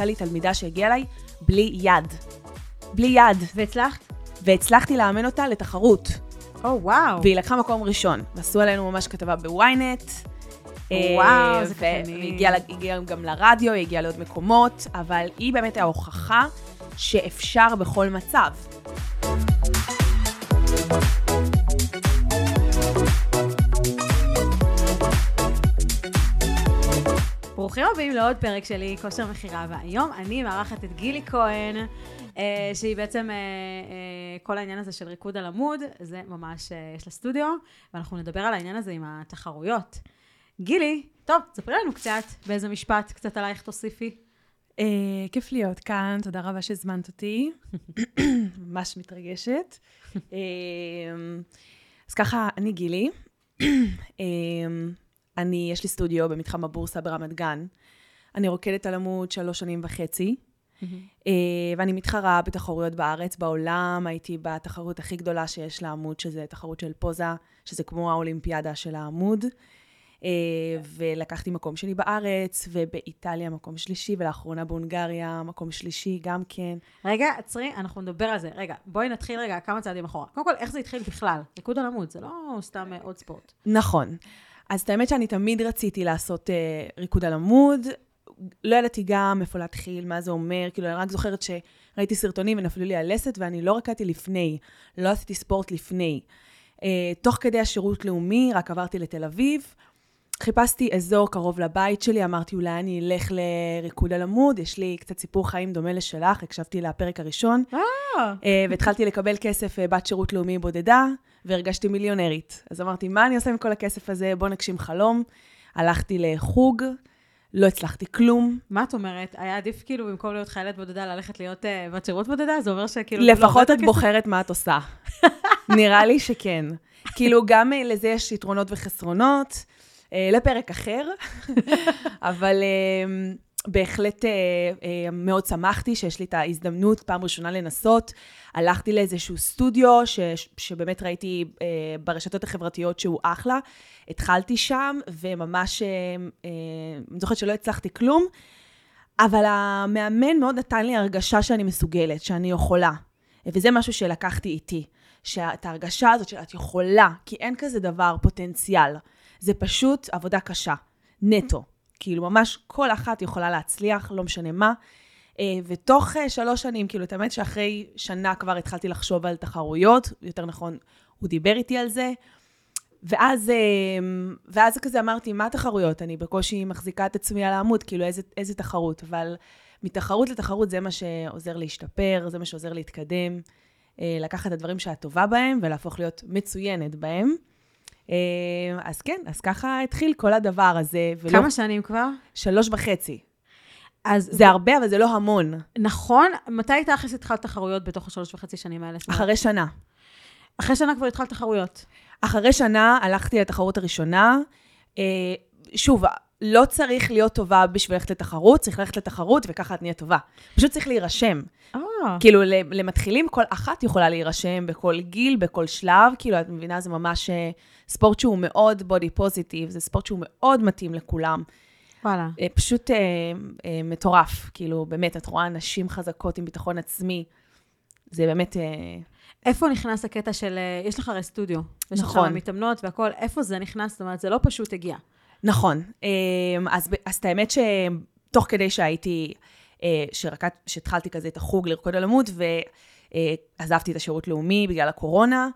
הייתה לי תלמידה שהגיעה אליי בלי יד. בלי יד. והצלחת? והצלחתי לאמן אותה לתחרות. או, וואו. והיא לקחה מקום ראשון. ועשו עלינו ממש כתבה בוויינט. וואו, זה קטנים. והיא הגיעה, הגיעה גם לרדיו, היא הגיעה לעוד מקומות, אבל היא באמת ההוכחה שאפשר בכל מצב. ברוכים הבאים לעוד פרק שלי, כושר מכירה, והיום אני מארחת את גילי כהן, אה, שהיא בעצם, אה, אה, כל העניין הזה של ריקוד על עמוד, זה ממש, יש לה סטודיו, ואנחנו נדבר על העניין הזה עם התחרויות. גילי, טוב, ספרי לנו קצת, באיזה משפט, קצת עלייך תוסיפי. כיף להיות כאן, תודה רבה שהזמנת אותי. ממש מתרגשת. אז ככה, אני גילי. אני, יש לי סטודיו במתחם הבורסה ברמת גן. אני רוקדת על עמוד שלוש שנים וחצי, אה, ואני מתחרה בתחרויות בארץ, בעולם. הייתי בתחרות הכי גדולה שיש לעמוד, שזה תחרות של פוזה, שזה כמו האולימפיאדה של העמוד. אה, ולקחתי מקום שני בארץ, ובאיטליה מקום שלישי, ולאחרונה בהונגריה מקום שלישי גם כן. רגע, עצרי, אנחנו נדבר על זה. רגע, בואי נתחיל רגע כמה צעדים אחורה. קודם כל, איך זה התחיל בכלל? ריקוד על עמוד, זה לא סתם אה, עוד ספורט. נכון. אז את האמת שאני תמיד רציתי לעשות אה, ריקוד על עמוד. לא ידעתי גם איפה להתחיל, מה זה אומר, כאילו, אני רק זוכרת שראיתי סרטונים ונפלו לי הלסת, ואני לא רקדתי לפני, לא עשיתי ספורט לפני. אה, תוך כדי השירות לאומי, רק עברתי לתל אביב, חיפשתי אזור קרוב לבית שלי, אמרתי אולי אני אלך לריקוד על עמוד, יש לי קצת סיפור חיים דומה לשלך, הקשבתי לפרק הראשון, אה, אה, והתחלתי לקבל כסף אה, בת שירות לאומי בודדה, והרגשתי מיליונרית. אז אמרתי, מה אני עושה עם כל הכסף הזה? בוא נגשים חלום. הלכתי לחוג, לא הצלחתי כלום. מה את אומרת? היה עדיף כאילו במקום להיות חיילת בודדה ללכת להיות uh, בת שירות בודדה? זה אומר שכאילו... לא לפחות עובדת את? בוחרת מה את עושה. נראה לי שכן. כאילו, גם לזה יש יתרונות וחסרונות, לפרק אחר, אבל אה, בהחלט אה, אה, מאוד שמחתי שיש לי את ההזדמנות פעם ראשונה לנסות. הלכתי לאיזשהו סטודיו, ש, שבאמת ראיתי אה, ברשתות החברתיות שהוא אחלה. התחלתי שם, וממש, אה, אה, אני זוכרת שלא הצלחתי כלום, אבל המאמן מאוד נתן לי הרגשה שאני מסוגלת, שאני יכולה. וזה משהו שלקחתי איתי. שאת ההרגשה הזאת שאת יכולה, כי אין כזה דבר פוטנציאל. זה פשוט עבודה קשה, נטו. כאילו, ממש כל אחת יכולה להצליח, לא משנה מה. אה, ותוך אה, שלוש שנים, כאילו, את האמת שאחרי שנה כבר התחלתי לחשוב על תחרויות, יותר נכון, הוא דיבר איתי על זה. ואז, אה, ואז כזה אמרתי, מה התחרויות? אני בקושי מחזיקה את עצמי על העמוד, כאילו, איזה, איזה תחרות? אבל מתחרות לתחרות זה מה שעוזר להשתפר, זה מה שעוזר להתקדם. לקחת את הדברים שאת טובה בהם ולהפוך להיות מצוינת בהם. אה, אז כן, אז ככה התחיל כל הדבר הזה. ולא, כמה שנים כבר? שלוש וחצי. אז זה הרבה, אבל זה לא המון. נכון, מתי תכלס התחלת תחרויות בתוך השלוש וחצי שנים האלה? אחרי שנה. אחרי שנה כבר התחלת תחרויות. אחרי שנה הלכתי לתחרות הראשונה. אה, שוב, לא צריך להיות טובה בשביל ללכת לתחרות, צריך ללכת לתחרות וככה את נהיית טובה. פשוט צריך להירשם. אה. כאילו, למתחילים, כל אחת יכולה להירשם בכל גיל, בכל שלב, כאילו, את מבינה, זה ממש אה, ספורט שהוא מאוד בודי פוזיטיב, זה ספורט שהוא מאוד מתאים לכולם. וואלה. אה, פשוט אה, אה, מטורף, כאילו, באמת, את רואה נשים חזקות עם ביטחון עצמי, זה באמת... אה, איפה נכנס הקטע של, אה, יש לך הרי סטודיו. יש לך נכון. שם מתאמנות והכל, איפה זה נכנס? זאת אומרת, זה לא פשוט הגיע. נכון. אז, אז את האמת שתוך כדי שהייתי, שרקד, שהתחלתי כזה את החוג לרקוד על עמוד, ועזבתי את השירות לאומי בגלל הקורונה,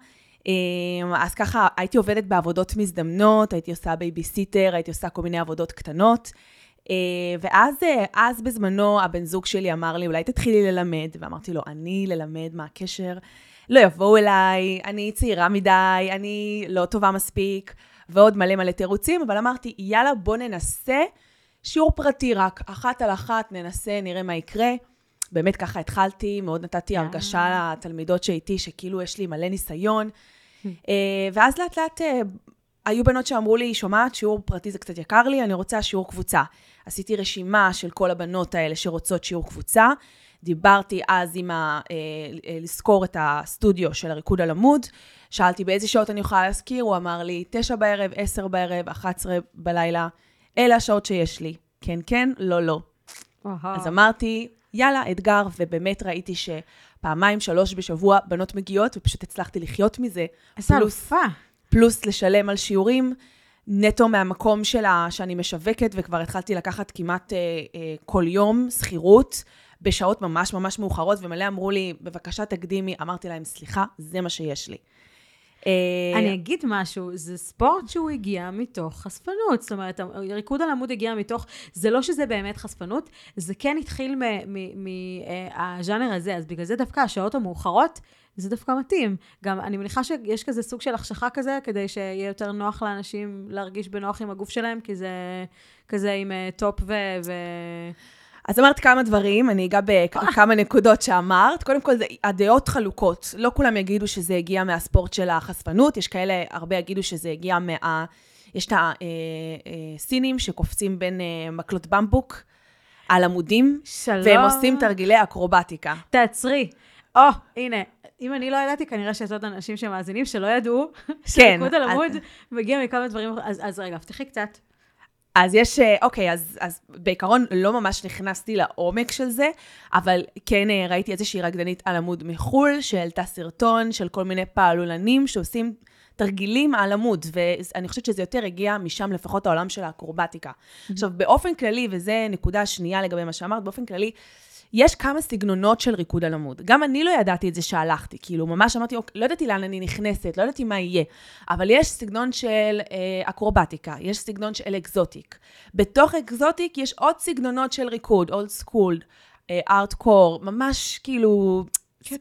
אה, אז ככה הייתי עובדת בעבודות מזדמנות, הייתי עושה בייביסיטר, הייתי עושה כל מיני עבודות קטנות. אה, ואז אה, אז בזמנו הבן זוג שלי אמר לי, אולי תתחילי ללמד, ואמרתי לו, אני ללמד, מה הקשר? לא יבואו אליי, אני צעירה מדי, אני לא טובה מספיק, ועוד מלא מלא תירוצים, אבל אמרתי, יאללה, בוא ננסה שיעור פרטי רק, אחת על אחת, ננסה, נראה מה יקרה. באמת ככה התחלתי, מאוד נתתי אה. הרגשה לתלמידות שאיתי, שכאילו יש לי מלא ניסיון. אה, ואז לאט לאט אה, היו בנות שאמרו לי, שומעת, שיעור פרטי זה קצת יקר לי, אני רוצה שיעור קבוצה. עשיתי רשימה של כל הבנות האלה שרוצות שיעור קבוצה. דיברתי אז עם ה... אה, אה, לזכור את הסטודיו של הריקוד על עמוד. שאלתי באיזה שעות אני יכולה להזכיר, הוא אמר לי, תשע בערב, עשר בערב, 11 בלילה. אלה השעות שיש לי. כן, כן, לא, לא. אז אמרתי, יאללה, אתגר, ובאמת ראיתי שפעמיים, שלוש בשבוע בנות מגיעות, ופשוט הצלחתי לחיות מזה. איזה אלופה. פלוס לשלם על שיעורים. נטו מהמקום שלה, שאני משווקת, וכבר התחלתי לקחת כמעט אה, אה, כל יום שכירות, בשעות ממש ממש מאוחרות, ומלא אמרו לי, בבקשה תקדימי. אמרתי להם, סליחה, זה מה שיש לי. אה, אני אגיד משהו, זה ספורט שהוא הגיע מתוך חשפנות. זאת אומרת, ריקוד על עמוד הגיע מתוך, זה לא שזה באמת חשפנות, זה כן התחיל מהז'אנר אה, הזה, אז בגלל זה דווקא השעות המאוחרות, זה דווקא מתאים. גם אני מניחה שיש כזה סוג של החשכה כזה, כדי שיהיה יותר נוח לאנשים להרגיש בנוח עם הגוף שלהם, כי זה כזה עם אה, טופ ו... ו... אז אמרת כמה דברים, אני אגע בכמה נקודות שאמרת. קודם כל, הדעות חלוקות. לא כולם יגידו שזה הגיע מהספורט של החשפנות, יש כאלה, הרבה יגידו שזה הגיע מה... יש את הסינים אה, אה, שקופצים בין אה, מקלות במבוק על עמודים, שלום. והם עושים תרגילי אקרובטיקה. תעצרי. או, oh, הנה, אם אני לא ידעתי, כנראה שיש עוד אנשים שמאזינים שלא ידעו, כן. שריקוד על עמוד מגיע מכמה דברים, אז, אז רגע, פתחי קצת. אז יש, אה, אוקיי, אז, אז בעיקרון לא ממש נכנסתי לעומק של זה, אבל כן אה, ראיתי איזושהי רקדנית על עמוד מחו"ל, שהעלתה סרטון של כל מיני פעלולנים שעושים תרגילים על עמוד, ואני חושבת שזה יותר הגיע משם לפחות העולם של האקרובטיקה. Mm-hmm. עכשיו, באופן כללי, וזו נקודה שנייה לגבי מה שאמרת, באופן כללי, יש כמה סגנונות של ריקוד על עמוד. גם אני לא ידעתי את זה שהלכתי, כאילו, ממש אמרתי, אוקיי, לא ידעתי לאן אני נכנסת, לא ידעתי מה יהיה. אבל יש סגנון של אה, אקרובטיקה, יש סגנון של אקזוטיק. בתוך exotic יש עוד סגנונות של ריקוד, old school, hardcore, ממש כאילו...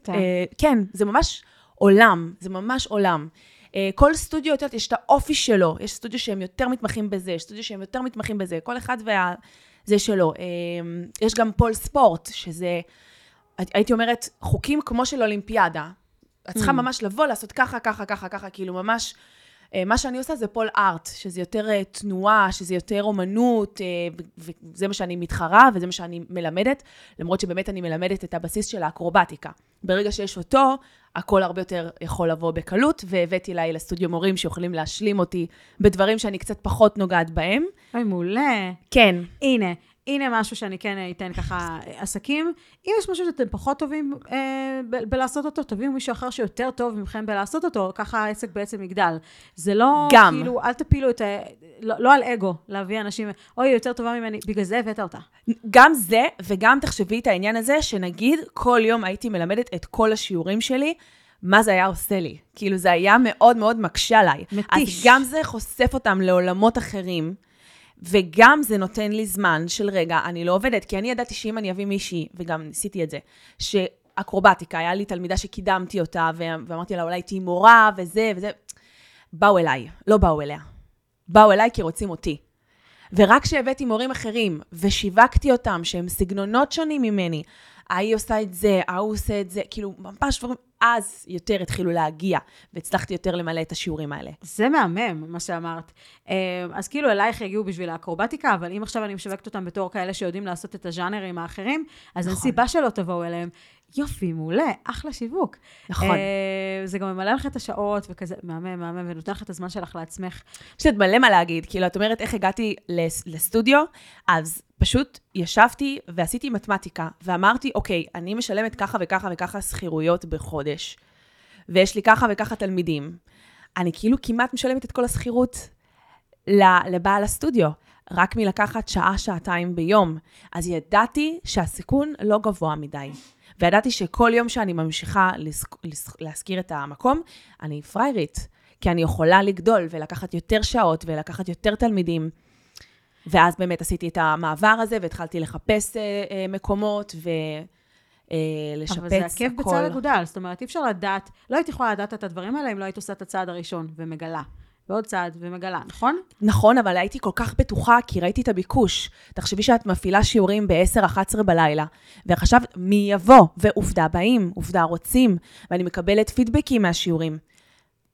אה, כן, זה ממש עולם, זה ממש עולם. Uh, כל סטודיו, את יודעת, יש את האופי שלו, יש סטודיו שהם יותר מתמחים בזה, יש סטודיו שהם יותר מתמחים בזה, כל אחד וה... זה שלו. אמ, יש גם pole sport, שזה, הייתי אומרת, חוקים כמו של אולימפיאדה. את צריכה mm. ממש לבוא, לעשות ככה, ככה, ככה, ככה, כאילו ממש... אה, מה שאני עושה זה פול ארט, שזה יותר אה, תנועה, שזה יותר אומנות, אה, וזה מה שאני מתחרה וזה מה שאני מלמדת, למרות שבאמת אני מלמדת את הבסיס של האקרובטיקה. ברגע שיש אותו, הכל הרבה יותר יכול לבוא בקלות, והבאתי אליי לסטודיו מורים שיכולים להשלים אותי בדברים שאני קצת פחות נוגעת בהם. אוי, מעולה. כן. הנה, הנה משהו שאני כן אתן ככה עסקים. אם יש משהו שאתם פחות טובים אה, ב- בלעשות אותו, תביאו מישהו אחר שיותר טוב מכם בלעשות אותו, ככה העסק בעצם יגדל. זה לא, גם. כאילו, אל תפילו את ה... לא, לא על אגו, להביא אנשים, אוי, היא יותר טובה ממני, בגלל זה הבאת אותה. גם זה, וגם תחשבי את העניין הזה, שנגיד, כל יום הייתי מלמדת את כל השיעורים שלי. מה זה היה עושה לי. כאילו, זה היה מאוד מאוד מקשה עליי. מתיש. אז גם זה חושף אותם לעולמות אחרים. וגם זה נותן לי זמן של רגע, אני לא עובדת, כי אני ידעתי שאם אני אביא מישהי, וגם ניסיתי את זה, שאקרובטיקה, היה לי תלמידה שקידמתי אותה, ואמרתי לה, אולי תהיי מורה, וזה וזה, באו אליי, לא באו אליה. באו אליי כי רוצים אותי. ורק כשהבאתי מורים אחרים, ושיווקתי אותם, שהם סגנונות שונים ממני, ההיא עושה את זה, ההוא עושה את זה, כאילו, ממש דברים, אז יותר התחילו להגיע, והצלחתי יותר למלא את השיעורים האלה. זה מהמם, מה שאמרת. אה, אז כאילו אלייך יגיעו בשביל האקרובטיקה, אבל אם עכשיו אני משווקת אותם בתור כאלה שיודעים לעשות את הז'אנרים האחרים, אז נכון. אין סיבה שלא תבואו אליהם. יופי, מעולה, אחלה שיווק. נכון. Uh, זה גם ממלא לך את השעות, וכזה, מהמם, מהמם, ונותן לך את הזמן שלך לעצמך. יש לי מלא מה להגיד, כאילו, את אומרת איך הגעתי לסטודיו, אז פשוט ישבתי ועשיתי מתמטיקה, ואמרתי, אוקיי, אני משלמת ככה וככה וככה שכירויות בחודש, ויש לי ככה וככה תלמידים. אני כאילו כמעט משלמת את כל השכירות לבעל הסטודיו, רק מלקחת שעה, שעתיים ביום. אז ידעתי שהסיכון לא גבוה מדי. וידעתי שכל יום שאני ממשיכה להזכיר את המקום, אני פריירית, כי אני יכולה לגדול ולקחת יותר שעות ולקחת יותר תלמידים. ואז באמת עשיתי את המעבר הזה, והתחלתי לחפש אה, אה, מקומות ולשפץ הכל. אבל זה עקב בצד אגודל, זאת אומרת, אי אפשר לדעת, לא הייתי יכולה לדעת את הדברים האלה אם לא היית עושה את הצעד הראשון ומגלה. ועוד צעד ומגלה, נכון? נכון, אבל הייתי כל כך בטוחה, כי ראיתי את הביקוש. תחשבי שאת מפעילה שיעורים ב-10-11 בלילה, וחשבת, מי יבוא? ועובדה באים, עובדה רוצים, ואני מקבלת פידבקים מהשיעורים.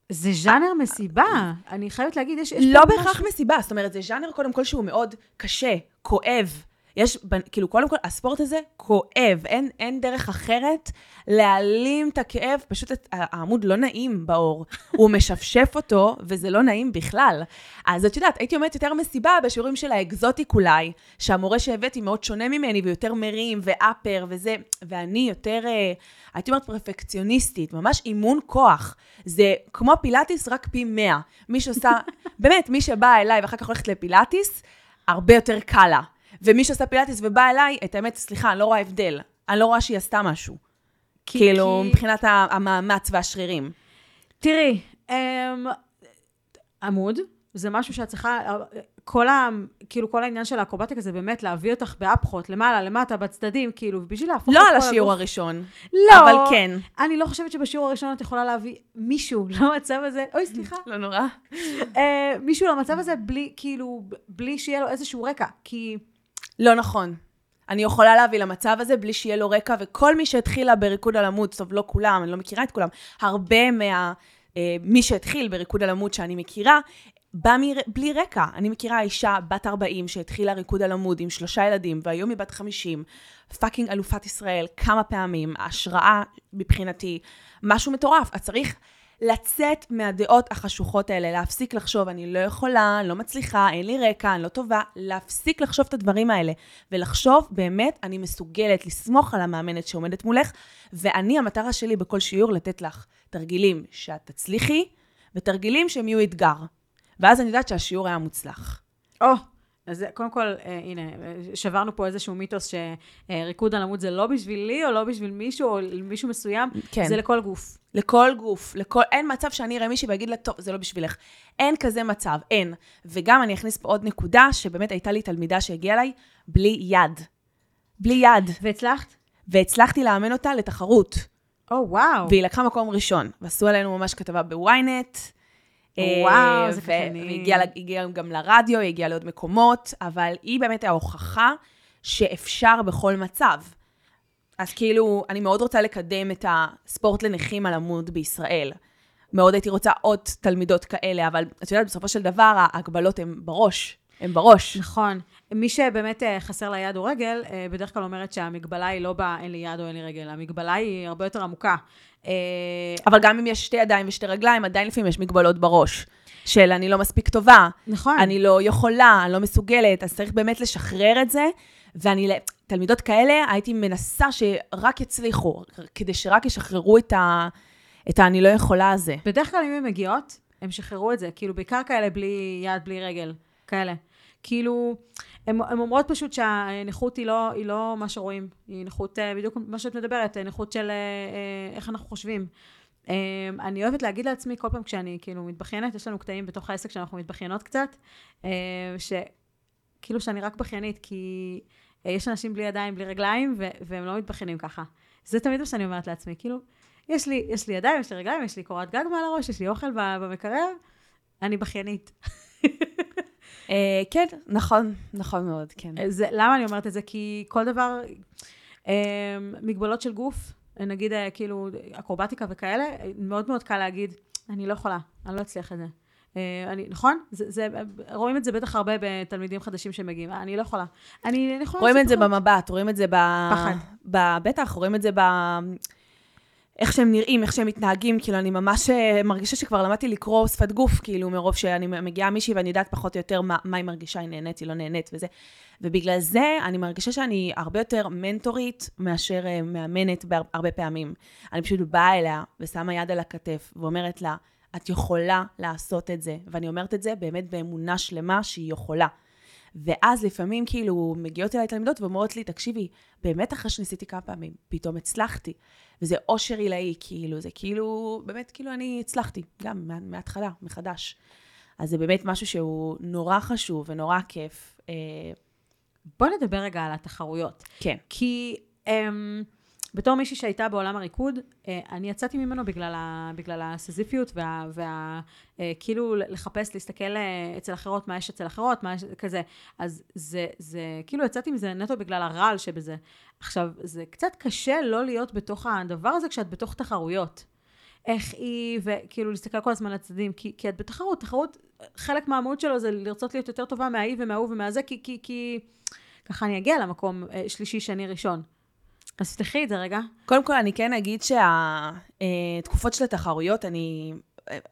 זה ז'אנר מסיבה, אני חייבת להגיד, יש... יש לא בהכרח משהו... מסיבה, זאת אומרת, זה ז'אנר קודם כל שהוא מאוד קשה, כואב. יש, כאילו, קודם כל, הספורט הזה כואב, אין, אין דרך אחרת להעלים את הכאב, פשוט את, העמוד לא נעים בעור. הוא משפשף אותו, וזה לא נעים בכלל. אז את יודעת, הייתי אומרת יותר מסיבה בשיעורים של האקזוטיק אולי, שהמורה שהבאתי מאוד שונה ממני, ויותר מרים, ואפר, וזה, ואני יותר, אה, הייתי אומרת פרפקציוניסטית, ממש אימון כוח. זה כמו פילאטיס, רק פי מאה. מי שעושה, באמת, מי שבאה אליי ואחר כך הולכת לפילאטיס, הרבה יותר קל לה. ומי שעושה פילאטיס ובא אליי, את האמת, סליחה, אני לא רואה הבדל. אני לא רואה שהיא עשתה משהו. כי, כאילו, כי... מבחינת המאמץ והשרירים. תראי, אמ, עמוד, זה משהו שאת צריכה, כל ה... כאילו, כל העניין של האקרובטיקה זה באמת להביא אותך באפחות, למעלה, למטה, בצדדים, כאילו, בשביל להפוך לא על השיעור הגוף. הראשון. לא. אבל כן. אני לא חושבת שבשיעור הראשון את יכולה להביא מישהו למצב הזה, אוי, סליחה. לא נורא. אה, מישהו למצב הזה בלי, כאילו, בלי שיהיה לו איזשהו רקע, כי... לא נכון. אני יכולה להביא למצב הזה בלי שיהיה לו רקע, וכל מי שהתחילה בריקוד על עמוד, טוב, לא כולם, אני לא מכירה את כולם, הרבה מה... אה, מי שהתחיל בריקוד על עמוד שאני מכירה, בא מ... בלי רקע. אני מכירה אישה בת 40 שהתחילה ריקוד על עמוד עם שלושה ילדים, והיום היא בת 50, fucking אלופת ישראל כמה פעמים, השראה מבחינתי, משהו מטורף. את צריך לצאת מהדעות החשוכות האלה, להפסיק לחשוב, אני לא יכולה, אני לא מצליחה, אין לי רקע, אני לא טובה, להפסיק לחשוב את הדברים האלה, ולחשוב, באמת, אני מסוגלת לסמוך על המאמנת שעומדת מולך, ואני, המטרה שלי בכל שיעור, לתת לך תרגילים שאת תצליחי, ותרגילים שהם יהיו אתגר. ואז אני יודעת שהשיעור היה מוצלח. או, oh, אז קודם כל, אה, הנה, שברנו פה איזשהו מיתוס שריקוד על עמוד זה לא בשבילי, או לא בשביל מישהו, או מישהו מסוים, כן. זה לכל גוף. לכל גוף, לכל, אין מצב שאני אראה מישהי ואגיד לה, טוב, זה לא בשבילך. אין כזה מצב, אין. וגם אני אכניס פה עוד נקודה, שבאמת הייתה לי תלמידה שהגיעה אליי בלי יד. בלי יד. והצלחת? והצלחתי לאמן אותה לתחרות. או, oh, וואו. והיא לקחה מקום ראשון. ועשו עלינו ממש כתבה בוויינט. וואו, זה קטני. והיא הגיעה גם לרדיו, היא הגיעה לעוד מקומות, אבל היא באמת ההוכחה שאפשר בכל מצב. אז כאילו, אני מאוד רוצה לקדם את הספורט לנכים על עמוד בישראל. מאוד הייתי רוצה עוד תלמידות כאלה, אבל את יודעת, בסופו של דבר, ההגבלות הן בראש. הן בראש. נכון. מי שבאמת אה, חסר לה יד או רגל, אה, בדרך כלל אומרת שהמגבלה היא לא באה, אין לי יד או אין לי רגל, המגבלה היא הרבה יותר עמוקה. אה, אבל גם אם יש שתי ידיים ושתי רגליים, עדיין לפעמים יש מגבלות בראש. של אני לא מספיק טובה. נכון. אני לא יכולה, אני לא מסוגלת, אז צריך באמת לשחרר את זה. ואני, תלמידות כאלה, הייתי מנסה שרק יצליחו, כדי שרק ישחררו את ה... את ה"אני לא יכולה" הזה. בדרך כלל אם הן מגיעות, הן שחררו את זה. כאילו, בעיקר כאלה בלי יד, בלי רגל. כאלה. כאילו, הן אומרות פשוט שהנכות היא לא, היא לא מה שרואים, היא נכות, אה, בדיוק מה שאת מדברת, נכות של אה, אה, איך אנחנו חושבים. אני אוהבת להגיד לעצמי כל פעם כשאני כאילו מתבכיינת, יש לנו קטעים בתוך העסק שאנחנו מתבכיינות קצת, שכאילו שאני רק בכיינית, כי יש אנשים בלי ידיים, בלי רגליים, והם לא מתבכיינים ככה. זה תמיד מה שאני אומרת לעצמי, כאילו, יש לי, יש לי ידיים, יש לי רגליים, יש לי קורת גג מעל הראש, יש לי אוכל במקרר, אני בכיינית. אה, כן, נכון, נכון מאוד, כן. אה, זה, למה אני אומרת את זה? כי כל דבר, אה, מגבלות של גוף, נגיד כאילו אקרובטיקה וכאלה, מאוד מאוד קל להגיד, אני לא יכולה, אני לא אצליח את זה. אני, נכון? זה, זה, רואים את זה בטח הרבה בתלמידים חדשים שמגיעים. אני לא יכולה. אני, אני יכולה רואים את זה במבט, רואים את זה ב... פחד. ב... בטח, רואים את זה ב... איך שהם נראים, איך שהם מתנהגים, כאילו, אני ממש אה, מרגישה שכבר למדתי לקרוא שפת גוף, כאילו, מרוב שאני מגיעה מישהי ואני יודעת פחות או יותר מה, מה היא מרגישה, היא נהנית, היא לא נהנית וזה. ובגלל זה אני מרגישה שאני הרבה יותר מנטורית מאשר uh, מאמנת בהרבה פעמים. אני פשוט באה אליה ושמה יד על הכתף ואומרת לה, את יכולה לעשות את זה. ואני אומרת את זה באמת באמונה שלמה שהיא יכולה. ואז לפעמים כאילו מגיעות אליי תלמידות ואומרות לי, תקשיבי, באמת אחרי שניסיתי כמה פעמים, פתאום הצלחתי. וזה אושר עילאי, כאילו, זה כאילו, באמת, כאילו אני הצלחתי, גם מההתחלה, מחדש. אז זה באמת משהו שהוא נורא חשוב ונורא כיף. אה, בוא נדבר רגע על התחרויות. כן. כי... אמ, בתור מישהי שהייתה בעולם הריקוד, אה, אני יצאתי ממנו בגלל, ה, בגלל הסזיפיות וה, וה... אה, כאילו לחפש, להסתכל אה, אצל אחרות, מה יש אצל אחרות, מה יש כזה. אז זה, זה, כאילו יצאתי מזה נטו בגלל הרעל שבזה. עכשיו, זה קצת קשה לא להיות בתוך הדבר הזה כשאת בתוך תחרויות. איך היא, וכאילו להסתכל כל הזמן לצדדים, כי, כי את בתחרות, תחרות, חלק מהמהות שלו זה לרצות להיות יותר טובה מההיא ומההוא ומהזה, כי, כי, כי ככה אני אגיע למקום שלישי, שני, ראשון. אז תפתחי את זה רגע. קודם כל, אני כן אגיד שהתקופות של התחרויות, אני,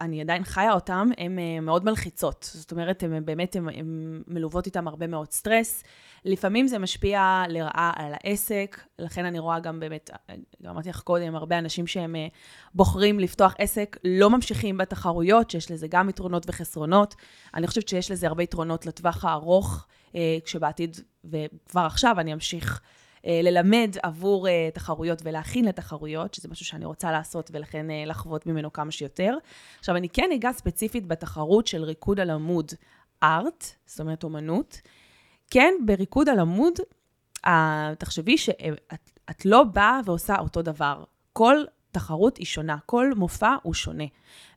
אני עדיין חיה אותן, הן אה, מאוד מלחיצות. זאת אומרת, הן באמת, הן מלוות איתן הרבה מאוד סטרס. לפעמים זה משפיע לרעה על העסק, לכן אני רואה גם באמת, גם אמרתי לך קודם, הרבה אנשים שהם אה, בוחרים לפתוח עסק, לא ממשיכים בתחרויות, שיש לזה גם יתרונות וחסרונות. אני חושבת שיש לזה הרבה יתרונות לטווח הארוך, אה, כשבעתיד, וכבר עכשיו אני אמשיך אה, ללמד עבור תחרויות ולהכין לתחרויות, שזה משהו שאני רוצה לעשות ולכן לחוות ממנו כמה שיותר. עכשיו, אני כן אגע ספציפית בתחרות של ריקוד על עמוד ארט, זאת אומרת אומנות. כן, בריקוד על עמוד, תחשבי שאת לא באה ועושה אותו דבר. כל תחרות היא שונה, כל מופע הוא שונה.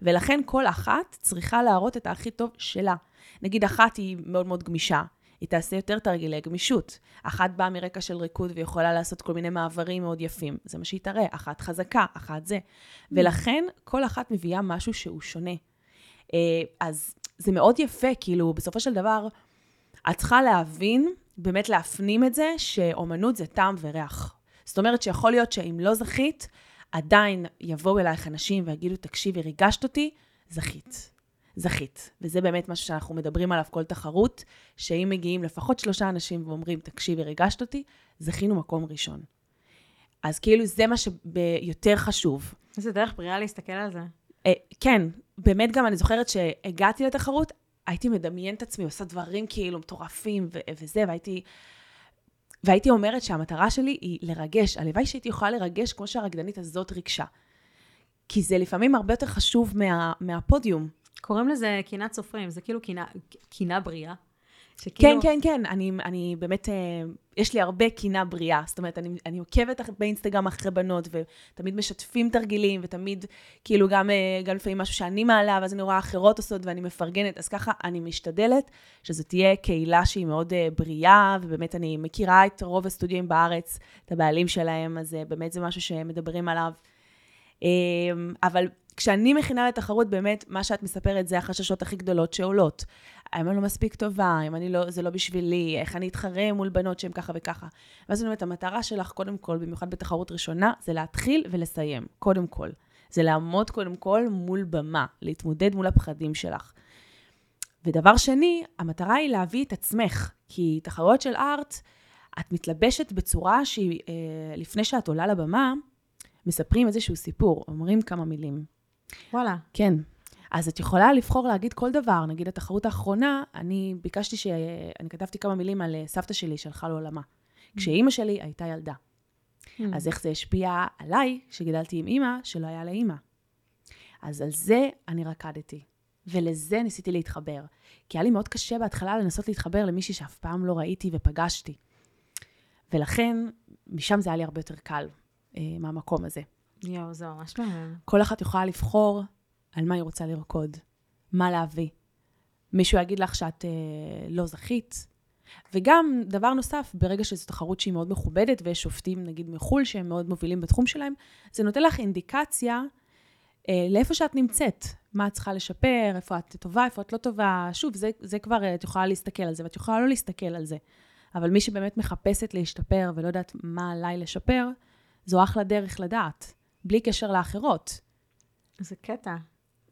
ולכן כל אחת צריכה להראות את הכי טוב שלה. נגיד אחת היא מאוד מאוד גמישה, היא תעשה יותר תרגילי גמישות. אחת באה מרקע של ריקוד ויכולה לעשות כל מיני מעברים מאוד יפים. זה מה שהיא תראה, אחת חזקה, אחת זה. ולכן כל אחת מביאה משהו שהוא שונה. אה, אז זה מאוד יפה, כאילו, בסופו של דבר, את צריכה להבין, באמת להפנים את זה, שאומנות זה טעם וריח. זאת אומרת שיכול להיות שאם לא זכית, עדיין יבואו אלייך אנשים ויגידו, תקשיבי, ריגשת אותי, זכית. זכית. וזה באמת משהו שאנחנו מדברים עליו כל תחרות, שאם מגיעים לפחות שלושה אנשים ואומרים, תקשיבי, ריגשת אותי, זכינו מקום ראשון. אז כאילו זה מה שיותר חשוב. איזה דרך בריאה להסתכל על זה. אה, כן, באמת גם אני זוכרת שהגעתי לתחרות, הייתי מדמיין את עצמי, עושה דברים כאילו מטורפים ו- וזה, והייתי... והייתי אומרת שהמטרה שלי היא לרגש. הלוואי שהייתי יכולה לרגש כמו שהרקדנית הזאת ריגשה. כי זה לפעמים הרבה יותר חשוב מה, מהפודיום. קוראים לזה קינת סופרים, זה כאילו קינה בריאה. שכאילו... כן, כן, כן, אני, אני באמת, אה, יש לי הרבה קינה בריאה. זאת אומרת, אני, אני עוקבת באינסטגרם אחרי בנות, ותמיד משתפים תרגילים, ותמיד, כאילו, גם, אה, גם לפעמים משהו שאני מעלה, ואז אני רואה אחרות עושות, ואני מפרגנת. אז ככה, אני משתדלת שזו תהיה קהילה שהיא מאוד אה, בריאה, ובאמת אני מכירה את רוב הסטודיו בארץ, את הבעלים שלהם, אז באמת זה משהו שמדברים עליו. אבל כשאני מכינה לתחרות, באמת, מה שאת מספרת זה החששות הכי גדולות שעולות. האם אני לא מספיק טובה, אם אני לא, זה לא בשבילי, איך אני אתחרה מול בנות שהן ככה וככה. ואז אני אומרת, המטרה שלך, קודם כל, במיוחד בתחרות ראשונה, זה להתחיל ולסיים, קודם כל. זה לעמוד קודם כל מול במה, להתמודד מול הפחדים שלך. ודבר שני, המטרה היא להביא את עצמך, כי תחרויות של ארט, את מתלבשת בצורה שהיא, אה, לפני שאת עולה לבמה, מספרים איזשהו סיפור, אומרים כמה מילים. וואלה. כן. אז את יכולה לבחור להגיד כל דבר. נגיד, התחרות האחרונה, אני ביקשתי ש... אני כתבתי כמה מילים על אה, סבתא שלי שהלכה לעולמה. כשאימא שלי הייתה ילדה. Mm. אז איך זה השפיע עליי, שגידלתי עם אימא, שלא היה לה אימא. אז על זה אני רקדתי. ולזה ניסיתי להתחבר. כי היה לי מאוד קשה בהתחלה לנסות להתחבר למישהי שאף פעם לא ראיתי ופגשתי. ולכן, משם זה היה לי הרבה יותר קל, אה, מהמקום הזה. יואו, זה ממש מהמם. כל אחת יכולה לבחור על מה היא רוצה לרקוד, מה להביא. מישהו יגיד לך שאת אה, לא זכית. וגם, דבר נוסף, ברגע שזו תחרות שהיא מאוד מכובדת, ויש שופטים, נגיד מחו"ל, שהם מאוד מובילים בתחום שלהם, זה נותן לך אינדיקציה אה, לאיפה שאת נמצאת, מה את צריכה לשפר, איפה את טובה, איפה את לא טובה. שוב, זה, זה כבר, אה, את יכולה להסתכל על זה, ואת יכולה לא להסתכל על זה. אבל מי שבאמת מחפשת להשתפר ולא יודעת מה עליי לשפר, זו אחלה דרך לדעת, בלי קשר לאחרות. זה קטע.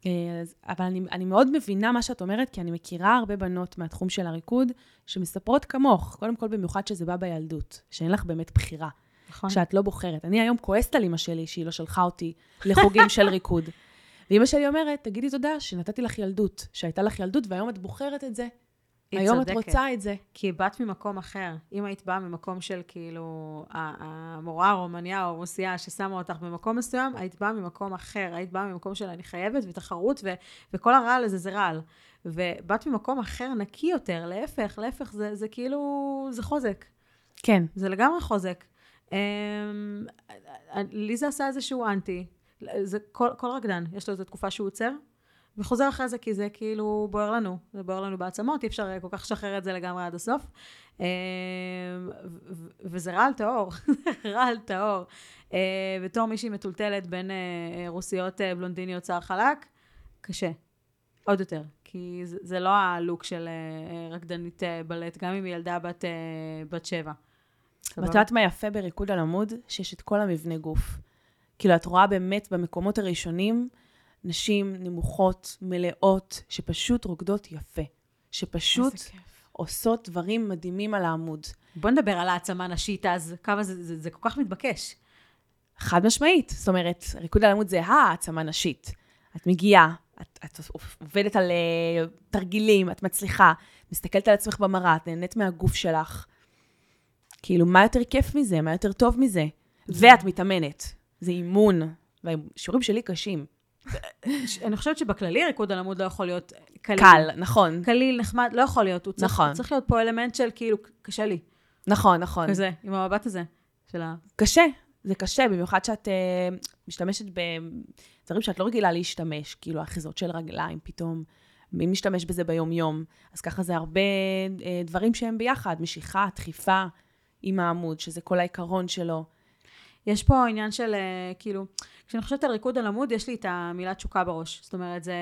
אה, אבל אני, אני מאוד מבינה מה שאת אומרת, כי אני מכירה הרבה בנות מהתחום של הריקוד, שמספרות כמוך, קודם כל במיוחד שזה בא בילדות, שאין לך באמת בחירה. נכון. שאת לא בוחרת. אני היום כועסת על אמא שלי שהיא לא שלחה אותי לחוגים של ריקוד. ואימא שלי אומרת, תגידי תודה שנתתי לך ילדות, שהייתה לך ילדות והיום את בוחרת את זה. היום צודקת. את רוצה את זה. כי באת ממקום אחר. אם היית באה ממקום של כאילו, המורה הרומניה או הרוסיה ששמה אותך במקום מסוים, היית באה ממקום אחר. היית באה ממקום של אני חייבת ותחרות, ו- וכל הרעל הזה זה רעל. ובאת ממקום אחר נקי יותר, להפך, להפך, זה, זה כאילו, זה חוזק. כן. זה לגמרי חוזק. אמ, לי זה עשה איזשהו אנטי. זה כל, כל רקדן, יש לו איזו תקופה שהוא עוצר, וחוזר אחרי זה כי זה כאילו בוער לנו, זה בוער לנו בעצמות, אי אפשר כל כך לשחרר את זה לגמרי עד הסוף. אמ, וזה רעל טהור, רעל טהור. אה, בתור מישהי מטולטלת בין אה, רוסיות אה, בלונדיניות צער חלק, קשה. עוד יותר. כי זה, לא הלוק של אה, רקדנית אה, בלט, גם אם היא ילדה בת, אה, בת שבע. ואת יודעת מה יפה בריקוד על עמוד? שיש את כל המבנה גוף. כאילו, את רואה באמת במקומות הראשונים נשים נמוכות, מלאות, שפשוט רוקדות יפה. שפשוט. עושות דברים מדהימים על העמוד. בוא נדבר על העצמה נשית אז, כמה זה, זה, זה כל כך מתבקש. חד משמעית. זאת אומרת, ריקוד על עמוד זה העצמה נשית. את מגיעה, את, את עובדת על uh, תרגילים, את מצליחה, מסתכלת על עצמך במראה, את נהנית מהגוף שלך. כאילו, מה יותר כיף מזה? מה יותר טוב מזה? ואת מתאמנת. זה אימון. והשיעורים שלי קשים. אני חושבת שבכללי ריקוד על עמוד לא יכול להיות קליל. קל, נכון. קליל, נחמד, לא יכול להיות. הוא צריך, נכון. צריך להיות פה אלמנט של כאילו, קשה לי. נכון, נכון. כזה, עם המבט הזה. של ה... קשה, זה קשה, במיוחד שאת uh, משתמשת בדברים שאת לא רגילה להשתמש, כאילו אחיזות של רגליים פתאום. מי משתמש בזה ביום-יום? אז ככה זה הרבה uh, דברים שהם ביחד, משיכה, דחיפה עם העמוד, שזה כל העיקרון שלו. יש פה עניין של, אה, כאילו, כשאני חושבת על ריקוד על עמוד, יש לי את המילה תשוקה בראש. זאת אומרת, זה...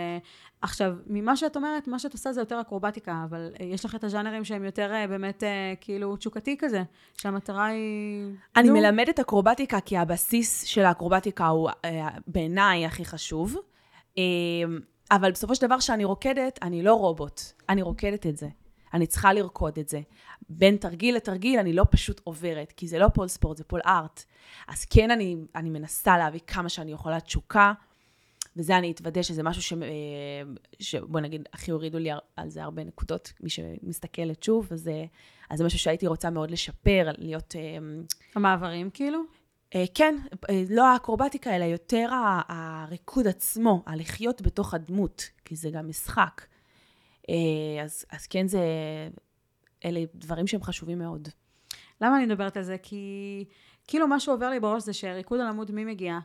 עכשיו, ממה שאת אומרת, מה שאת עושה זה יותר אקרובטיקה, אבל אה, יש לך את הז'אנרים שהם יותר אה, באמת, כאילו, תשוקתי כזה, שהמטרה היא... אני נו, מלמדת אקרובטיקה כי הבסיס של האקרובטיקה הוא בעיניי הכי חשוב. אבל בסופו של דבר כשאני רוקדת, אני לא רובוט, אני רוקדת את זה. אני צריכה לרקוד את זה. בין תרגיל לתרגיל אני לא פשוט עוברת, כי זה לא pole sport, זה pole art. אז כן, אני, אני מנסה להביא כמה שאני יכולה תשוקה, וזה אני אתוודה שזה משהו ש... אה, שבוא נגיד, הכי הורידו לי על זה הרבה נקודות, מי שמסתכלת שוב, אז, אה, אז זה משהו שהייתי רוצה מאוד לשפר, להיות... אה, המעברים, כאילו? כן, לא האקרובטיקה, אלא יותר הריקוד עצמו, הלחיות בתוך הדמות, כי זה גם משחק. אה, אז, אז כן, זה... אלה דברים שהם חשובים מאוד. למה אני מדברת על זה? כי כאילו מה שעובר לי בראש זה שריקוד על עמוד מי מגיע?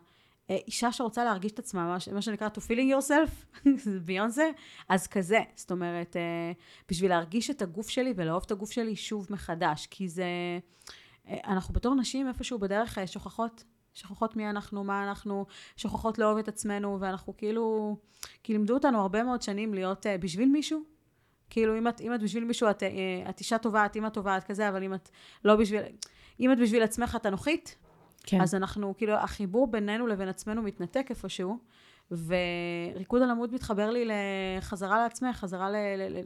אה, אישה שרוצה להרגיש את עצמה, מה, מה שנקרא to feeling yourself, ביונסה, אז כזה. זאת אומרת, אה, בשביל להרגיש את הגוף שלי ולאהוב את הגוף שלי שוב מחדש, כי זה... אנחנו בתור נשים איפשהו בדרך שוכחות. שוכחות מי אנחנו, מה אנחנו, שוכחות לאהוב את עצמנו, ואנחנו כאילו, כי לימדו אותנו הרבה מאוד שנים להיות בשביל מישהו. כאילו, אם את, אם את בשביל מישהו, את, uh, את אישה טובה, את אימא טובה, את כזה, אבל אם את לא בשביל, אם את בשביל עצמך, את אנוכית, כן. אז אנחנו, כאילו, החיבור בינינו לבין עצמנו מתנתק איפשהו, וריקוד על עמוד מתחבר לי לחזרה לעצמך, חזרה ל... ל, ל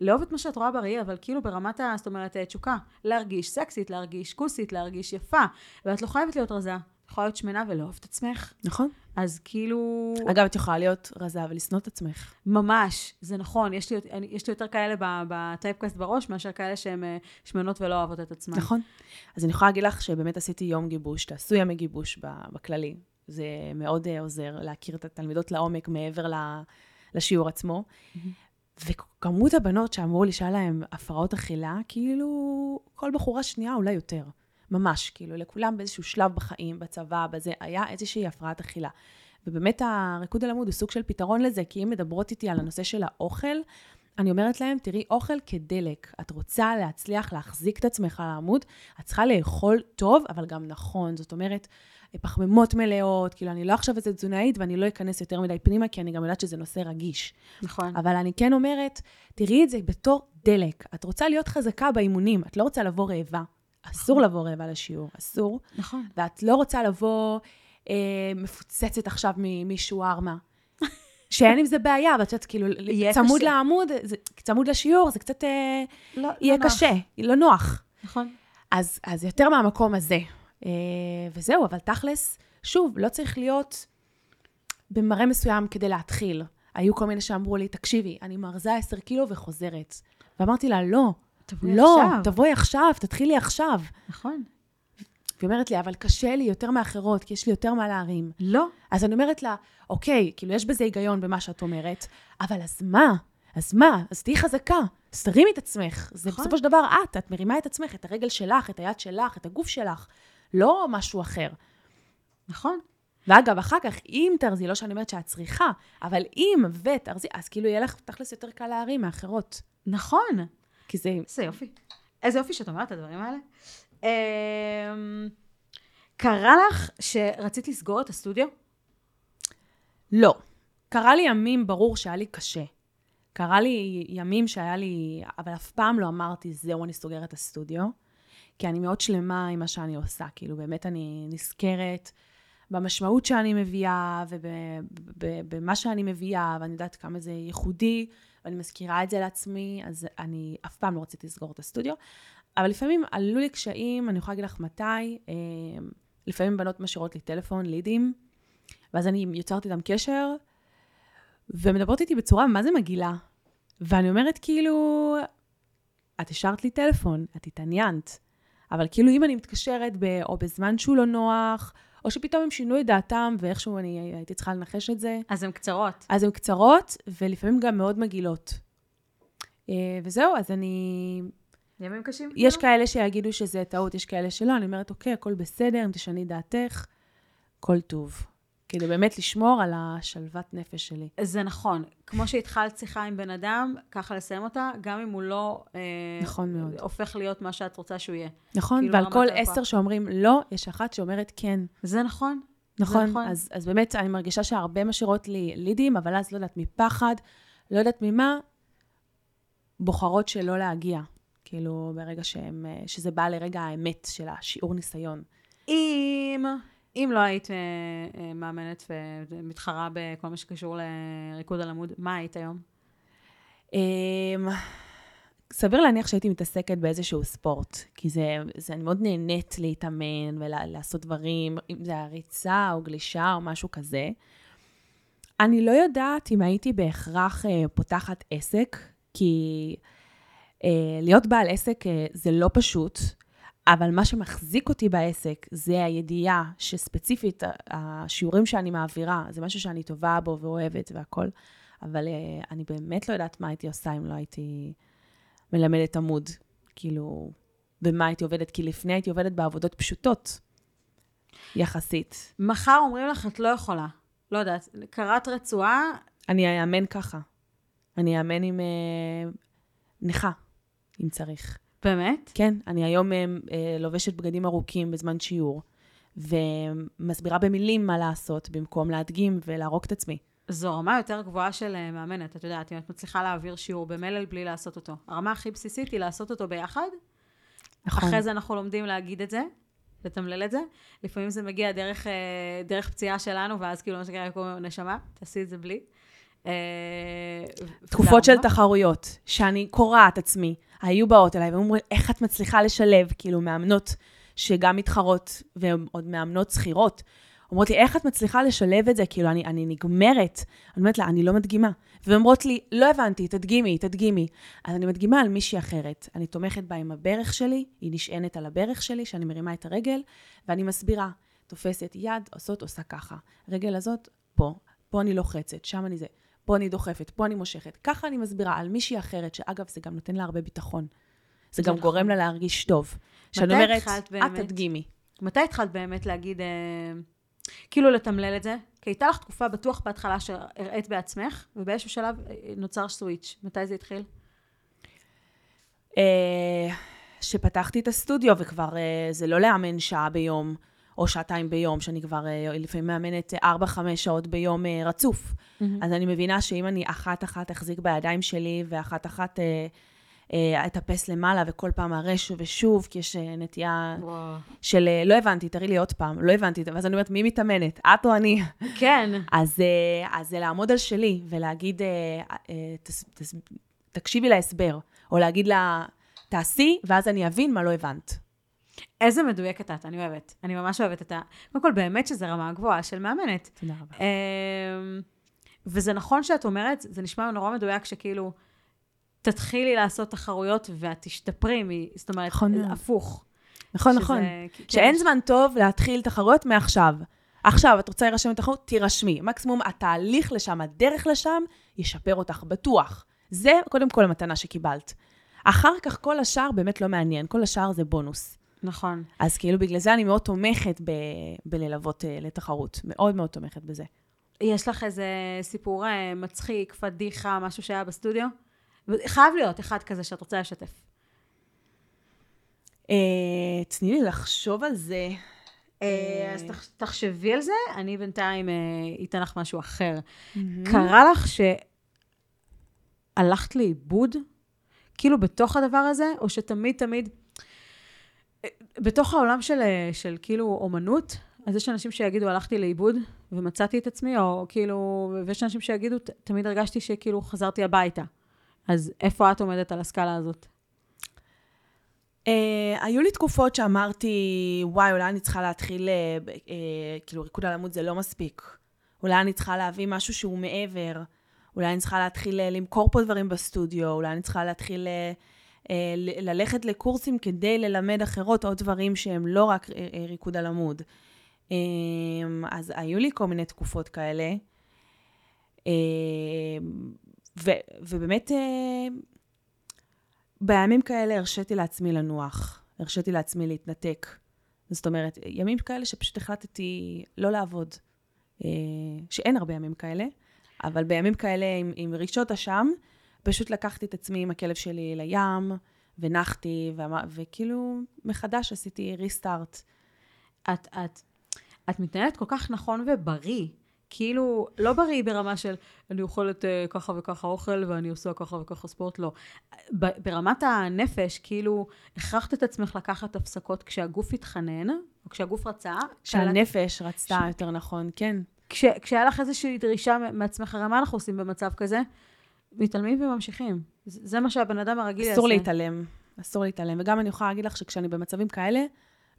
לאהוב את מה שאת רואה בראי, אבל כאילו ברמת ה... זאת אומרת, תשוקה. להרגיש סקסית, להרגיש כוסית, להרגיש יפה. ואת לא חייבת להיות רזה. יכולה להיות שמנה ולאהוב את עצמך. נכון. אז כאילו... אגב, את יכולה להיות רזה ולשנוא את עצמך. ממש, זה נכון. יש לי, אני, יש לי יותר כאלה בטייפקאסט בראש, מאשר כאלה שהן אה, שמנות ולא אוהבות את עצמן. נכון. אז אני יכולה להגיד לך שבאמת עשיתי יום גיבוש, תעשו ימי גיבוש בכללי. זה מאוד אה, עוזר להכיר את התלמידות לעומק מעבר לשיעור עצמו. וכמות הבנות שאמרו לי שהיה להן הפרעות אכילה, כאילו, כל בחורה שנייה אולי יותר. ממש, כאילו, לכולם באיזשהו שלב בחיים, בצבא, בזה, היה איזושהי הפרעת אכילה. ובאמת הריקוד על עמוד הוא סוג של פתרון לזה, כי אם מדברות איתי על הנושא של האוכל, אני אומרת להם, תראי, אוכל כדלק. את רוצה להצליח להחזיק את עצמך על העמוד, את צריכה לאכול טוב, אבל גם נכון. זאת אומרת, פחמימות מלאות, כאילו, אני לא עכשיו איזה תזונאית ואני לא אכנס יותר מדי פנימה, כי אני גם יודעת שזה נושא רגיש. נכון. אבל אני כן אומרת, תראי את זה בתור דלק. את רוצה להיות חזקה באימונים, את לא רוצה לבוא רעבה. אסור לבוא רעבה לשיעור, אסור. נכון. ואת לא רוצה לבוא אה, מפוצצת עכשיו משווארמה. שאין עם זה בעיה, ואת יודעת, כאילו, צמוד קשה. לעמוד, זה, צמוד לשיעור, זה קצת אה, לא, יהיה לא נוח. קשה, לא נוח. נכון. אז, אז יותר מהמקום הזה. אה, וזהו, אבל תכלס, שוב, לא צריך להיות במראה מסוים כדי להתחיל. היו כל מיני שאמרו לי, תקשיבי, אני מרזה 10 קילו וחוזרת. ואמרתי לה, לא, תבואי לא, עכשיו. תבואי עכשיו, תתחילי עכשיו. נכון. והיא אומרת לי, אבל קשה לי יותר מאחרות, כי יש לי יותר מה להרים. לא. אז אני אומרת לה, אוקיי, כאילו, יש בזה היגיון במה שאת אומרת, אבל אז מה? אז מה? אז תהיי חזקה, אז תרימי את עצמך. זה נכון. בסופו של דבר את, את מרימה את עצמך, את הרגל שלך, את היד שלך, את הגוף שלך, לא משהו אחר. נכון. ואגב, אחר כך, אם תרזי, לא שאני אומרת שאת צריכה, אבל אם ותרזי, אז כאילו יהיה לך תכלס יותר קל להרים מאחרות. נכון. כי זה... איזה יופי. איזה יופי שאת אומרת את הדברים האלה. אמ, קרה לך שרצית לסגור את הסטודיו? לא. קרה לי ימים, ברור שהיה לי קשה. קרה לי ימים שהיה לי, אבל אף פעם לא אמרתי, זהו, אני סוגרת את הסטודיו, כי אני מאוד שלמה עם מה שאני עושה. כאילו, באמת אני נזכרת במשמעות שאני מביאה, ובמה שאני מביאה, ואני יודעת כמה זה ייחודי, ואני מזכירה את זה לעצמי, אז אני אף פעם לא רציתי לסגור את הסטודיו. אבל לפעמים עלו לי קשיים, אני יכולה להגיד לך מתי, אה, לפעמים בנות משאירות לי טלפון, לידים, ואז אני יוצרת איתם קשר, ומדברות איתי בצורה מה זה מגעילה. ואני אומרת, כאילו, את השארת לי טלפון, את התעניינת. אבל כאילו, אם אני מתקשרת ב, או בזמן שהוא לא נוח, או שפתאום הם שינו את דעתם, ואיכשהו אני הייתי צריכה לנחש את זה. אז הן קצרות. אז הן קצרות, ולפעמים גם מאוד מגעילות. אה, וזהו, אז אני... ימים קשים? יש כאילו? כאלה שיגידו שזה טעות, יש כאלה שלא, אני אומרת, אוקיי, הכל בסדר, אם תשני דעתך, כל טוב. כדי באמת לשמור על השלוות נפש שלי. זה נכון. כמו שהתחלת שיחה עם בן אדם, ככה לסיים אותה, גם אם הוא לא... אה, נכון מאוד. הופך להיות מה שאת רוצה שהוא יהיה. נכון, כאילו ועל כל עשר שאומרים לא, יש אחת שאומרת כן. זה נכון. נכון, זה נכון. אז, אז באמת אני מרגישה שהרבה משאירות לי לידים, אבל אז לא יודעת מפחד, לא יודעת ממה, בוחרות שלא להגיע. כאילו, ברגע שהם, אה, שזה בא לרגע האמת של השיעור ניסיון. אם... אם לא היית אה, אה, מאמנת ומתחרה בכל מה שקשור לריקוד על עמוד, מה היית היום? אמ, סביר להניח שהייתי מתעסקת באיזשהו ספורט, כי זה, זה, אני מאוד נהנית להתאמן ולעשות דברים, אם זה הריצה או גלישה או משהו כזה. אני לא יודעת אם הייתי בהכרח אה, פותחת עסק, כי אה, להיות בעל עסק אה, זה לא פשוט. אבל מה שמחזיק אותי בעסק זה הידיעה שספציפית השיעורים שאני מעבירה, זה משהו שאני טובה בו ואוהבת והכול, אבל uh, אני באמת לא יודעת מה הייתי עושה אם לא הייתי מלמדת עמוד, כאילו, במה הייתי עובדת, כי לפני הייתי עובדת בעבודות פשוטות, יחסית. מחר אומרים לך, את לא יכולה. לא יודעת, קראת רצועה... אני אאמן ככה. אני אאמן עם uh, נכה, אם צריך. באמת? כן, אני היום אה, אה, לובשת בגדים ארוכים בזמן שיעור, ומסבירה במילים מה לעשות, במקום להדגים ולהרוג את עצמי. זו רמה יותר גבוהה של אה, מאמנת, את יודעת, אם את מצליחה להעביר שיעור במלל בלי לעשות אותו. הרמה הכי בסיסית היא לעשות אותו ביחד. נכון. אחרי זה אנחנו לומדים להגיד את זה, לתמלל את זה. לפעמים זה מגיע דרך, אה, דרך פציעה שלנו, ואז כאילו מה שקרה, קוראים נשמה, תעשי את זה בלי. אה, תקופות של תחרויות, שאני קורעת עצמי, היו באות אליי ואומרים, איך את מצליחה לשלב, כאילו, מאמנות שגם מתחרות, והן עוד מאמנות שכירות. אומרות לי, איך את מצליחה לשלב את זה? כאילו, אני, אני נגמרת. אני אומרת לה, אני לא מדגימה. והן אומרות לי, לא הבנתי, תדגימי, תדגימי. אז אני מדגימה על מישהי אחרת. אני תומכת בה עם הברך שלי, היא נשענת על הברך שלי, שאני מרימה את הרגל, ואני מסבירה. תופסת יד, עושות, עושה ככה. רגל הזאת, פה. פה אני לוחצת, שם אני זה. פה אני דוחפת, פה אני מושכת. ככה אני מסבירה על מישהי אחרת, שאגב, זה גם נותן לה הרבה ביטחון. זה גם נכון. גורם לה להרגיש טוב. שאני אומרת, את תדגימי. מתי התחלת באמת להגיד, אה, כאילו לתמלל את זה? כי הייתה לך תקופה בטוח בהתחלה שהראית בעצמך, ובאיזשהו שלב אה, נוצר סוויץ'. מתי זה התחיל? אה, שפתחתי את הסטודיו, וכבר אה, זה לא לאמן שעה ביום. או שעתיים ביום, שאני כבר אה, לפעמים מאמנת 4-5 שעות ביום אה, רצוף. Mm-hmm. אז אני מבינה שאם אני אחת-אחת אחזיק בידיים שלי, ואחת-אחת אה, אה, אטפס למעלה, וכל פעם אראה שוב ושוב, כי יש אה, נטייה וואו. של לא הבנתי, תראי לי עוד פעם, לא הבנתי, ואז אני אומרת, מי מתאמנת? את או אני? כן. אז, אה, אז זה לעמוד על שלי, ולהגיד, תס, תס, תקשיבי להסבר, או להגיד לה, תעשי, ואז אני אבין מה לא הבנת. איזה מדויקת את, אני אוהבת. אני ממש אוהבת את ה... קודם כל, באמת שזו רמה גבוהה של מאמנת. תודה רבה. אמ, וזה נכון שאת אומרת, זה נשמע נורא מדויק שכאילו, תתחילי לעשות תחרויות ואת תשתפרי, זאת אומרת, נכון הפוך. נכון, שזה, נכון. כן. שאין זמן טוב להתחיל תחרויות מעכשיו. עכשיו, את רוצה להירשם לתחרות? תירשמי. מקסימום התהליך לשם, הדרך לשם, ישפר אותך, בטוח. זה קודם כל המתנה שקיבלת. אחר כך כל השאר באמת לא מעניין, כל השאר זה בונוס. נכון. אז כאילו בגלל זה אני מאוד תומכת ב- בללוות uh, לתחרות. מאוד מאוד תומכת בזה. יש לך איזה סיפור uh, מצחיק, פדיחה, משהו שהיה בסטודיו? חייב להיות אחד כזה שאת רוצה לשתף. Uh, תני לי לחשוב על זה. אז תח, תחשבי על זה, אני בינתיים אתן לך משהו אחר. קרה לך ש... הלכת לאיבוד? כאילו בתוך הדבר הזה, או שתמיד תמיד... בתוך העולם של, של כאילו אומנות, אז יש אנשים שיגידו, הלכתי לאיבוד ומצאתי את עצמי, או כאילו, ויש אנשים שיגידו, תמיד הרגשתי שכאילו חזרתי הביתה. אז איפה את עומדת על הסקאלה הזאת? Uh, היו לי תקופות שאמרתי, וואי, אולי אני צריכה להתחיל, uh, uh, כאילו, ריקוד על עמוד זה לא מספיק. אולי אני צריכה להביא משהו שהוא מעבר. אולי אני צריכה להתחיל uh, למכור פה דברים בסטודיו, אולי אני צריכה להתחיל uh, ללכת לקורסים כדי ללמד אחרות עוד דברים שהם לא רק uh, uh, ריקוד על עמוד. אז היו לי כל מיני תקופות כאלה. ו- ובאמת, בימים כאלה הרשיתי לעצמי לנוח, הרשיתי לעצמי להתנתק. זאת אומרת, ימים כאלה שפשוט החלטתי לא לעבוד. אה, שאין הרבה ימים כאלה, אבל בימים כאלה עם, עם רגשות אשם, פשוט לקחתי את עצמי עם הכלב שלי לים, ונחתי, ואמר, וכאילו מחדש עשיתי ריסטארט. את, את, את מתנהלת כל כך נכון ובריא. כאילו, לא בריא ברמה של אני אוכלת uh, ככה וככה אוכל ואני עושה ככה וככה ספורט, לא. ברמת הנפש, כאילו, הכרחת את עצמך לקחת הפסקות כשהגוף התחנן, או כשהגוף רצה. כשהנפש. רצתה, ש... יותר נכון, כן. כש, כשהיה לך איזושהי דרישה מעצמך, הרי מה אנחנו עושים במצב כזה? מתעלמים וממשיכים. זה מה שהבן אדם הרגיל יעשה. אסור להתעלם, אסור להתעלם. וגם אני יכולה להגיד לך שכשאני במצבים כאלה,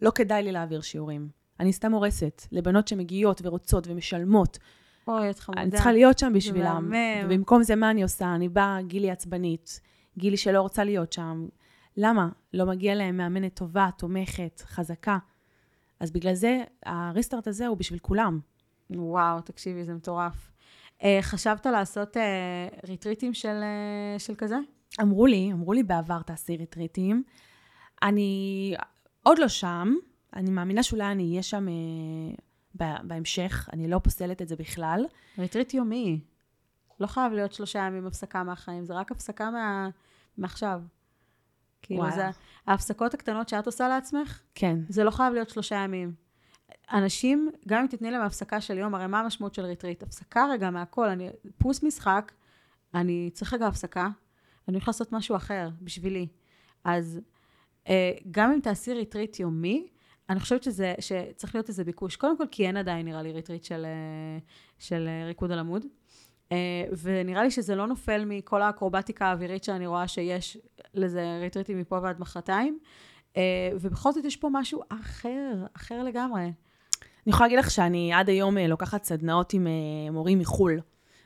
לא כדאי לי להעביר שיעורים. אני סתם הורסת לבנות שמגיעות ורוצות ומשלמות. אוי, את חמודה. אני צריכה להיות שם בשבילם. ובמקום זה, מה אני עושה? אני באה, גילי עצבנית, גילי שלא רוצה להיות שם. למה? לא מגיע להם מאמנת טובה, תומכת, חזקה. אז בגלל זה, הריסטארט הזה הוא בשביל כולם. וואו, תקשיבי, זה מטורף. Uh, חשבת לעשות ריטריטים של, uh, של כזה? אמרו לי, אמרו לי בעבר תעשי ריטריטים. אני עוד לא שם, אני מאמינה שאולי אני אהיה שם אה, בהמשך, אני לא פוסלת את זה בכלל. ריטריט יומי. לא חייב להיות שלושה ימים הפסקה מהחיים, זה רק הפסקה מה... מעכשיו. כאילו, זה ההפסקות הקטנות שאת עושה לעצמך, כן. זה לא חייב להיות שלושה ימים. אנשים, גם אם תתני להם הפסקה של יום, הרי מה המשמעות של ריטריט? הפסקה רגע מהכל, אני פוס משחק, אני צריך רגע הפסקה, אני הולך לעשות משהו אחר בשבילי. אז אה, גם אם תעשי ריטריט יומי, אני חושבת שזה, שצריך להיות איזה ביקוש. קודם כל, כי אין עדיין, נראה לי, ריטריט של, אה, של אה, ריקוד על עמוד. אה, ונראה לי שזה לא נופל מכל האקרובטיקה האווירית שאני רואה שיש לזה ריטריטים מפה ועד מחרתיים. ובכל זאת יש פה משהו אחר, אחר לגמרי. אני יכולה להגיד לך שאני עד היום לוקחת סדנאות עם מורים מחו"ל.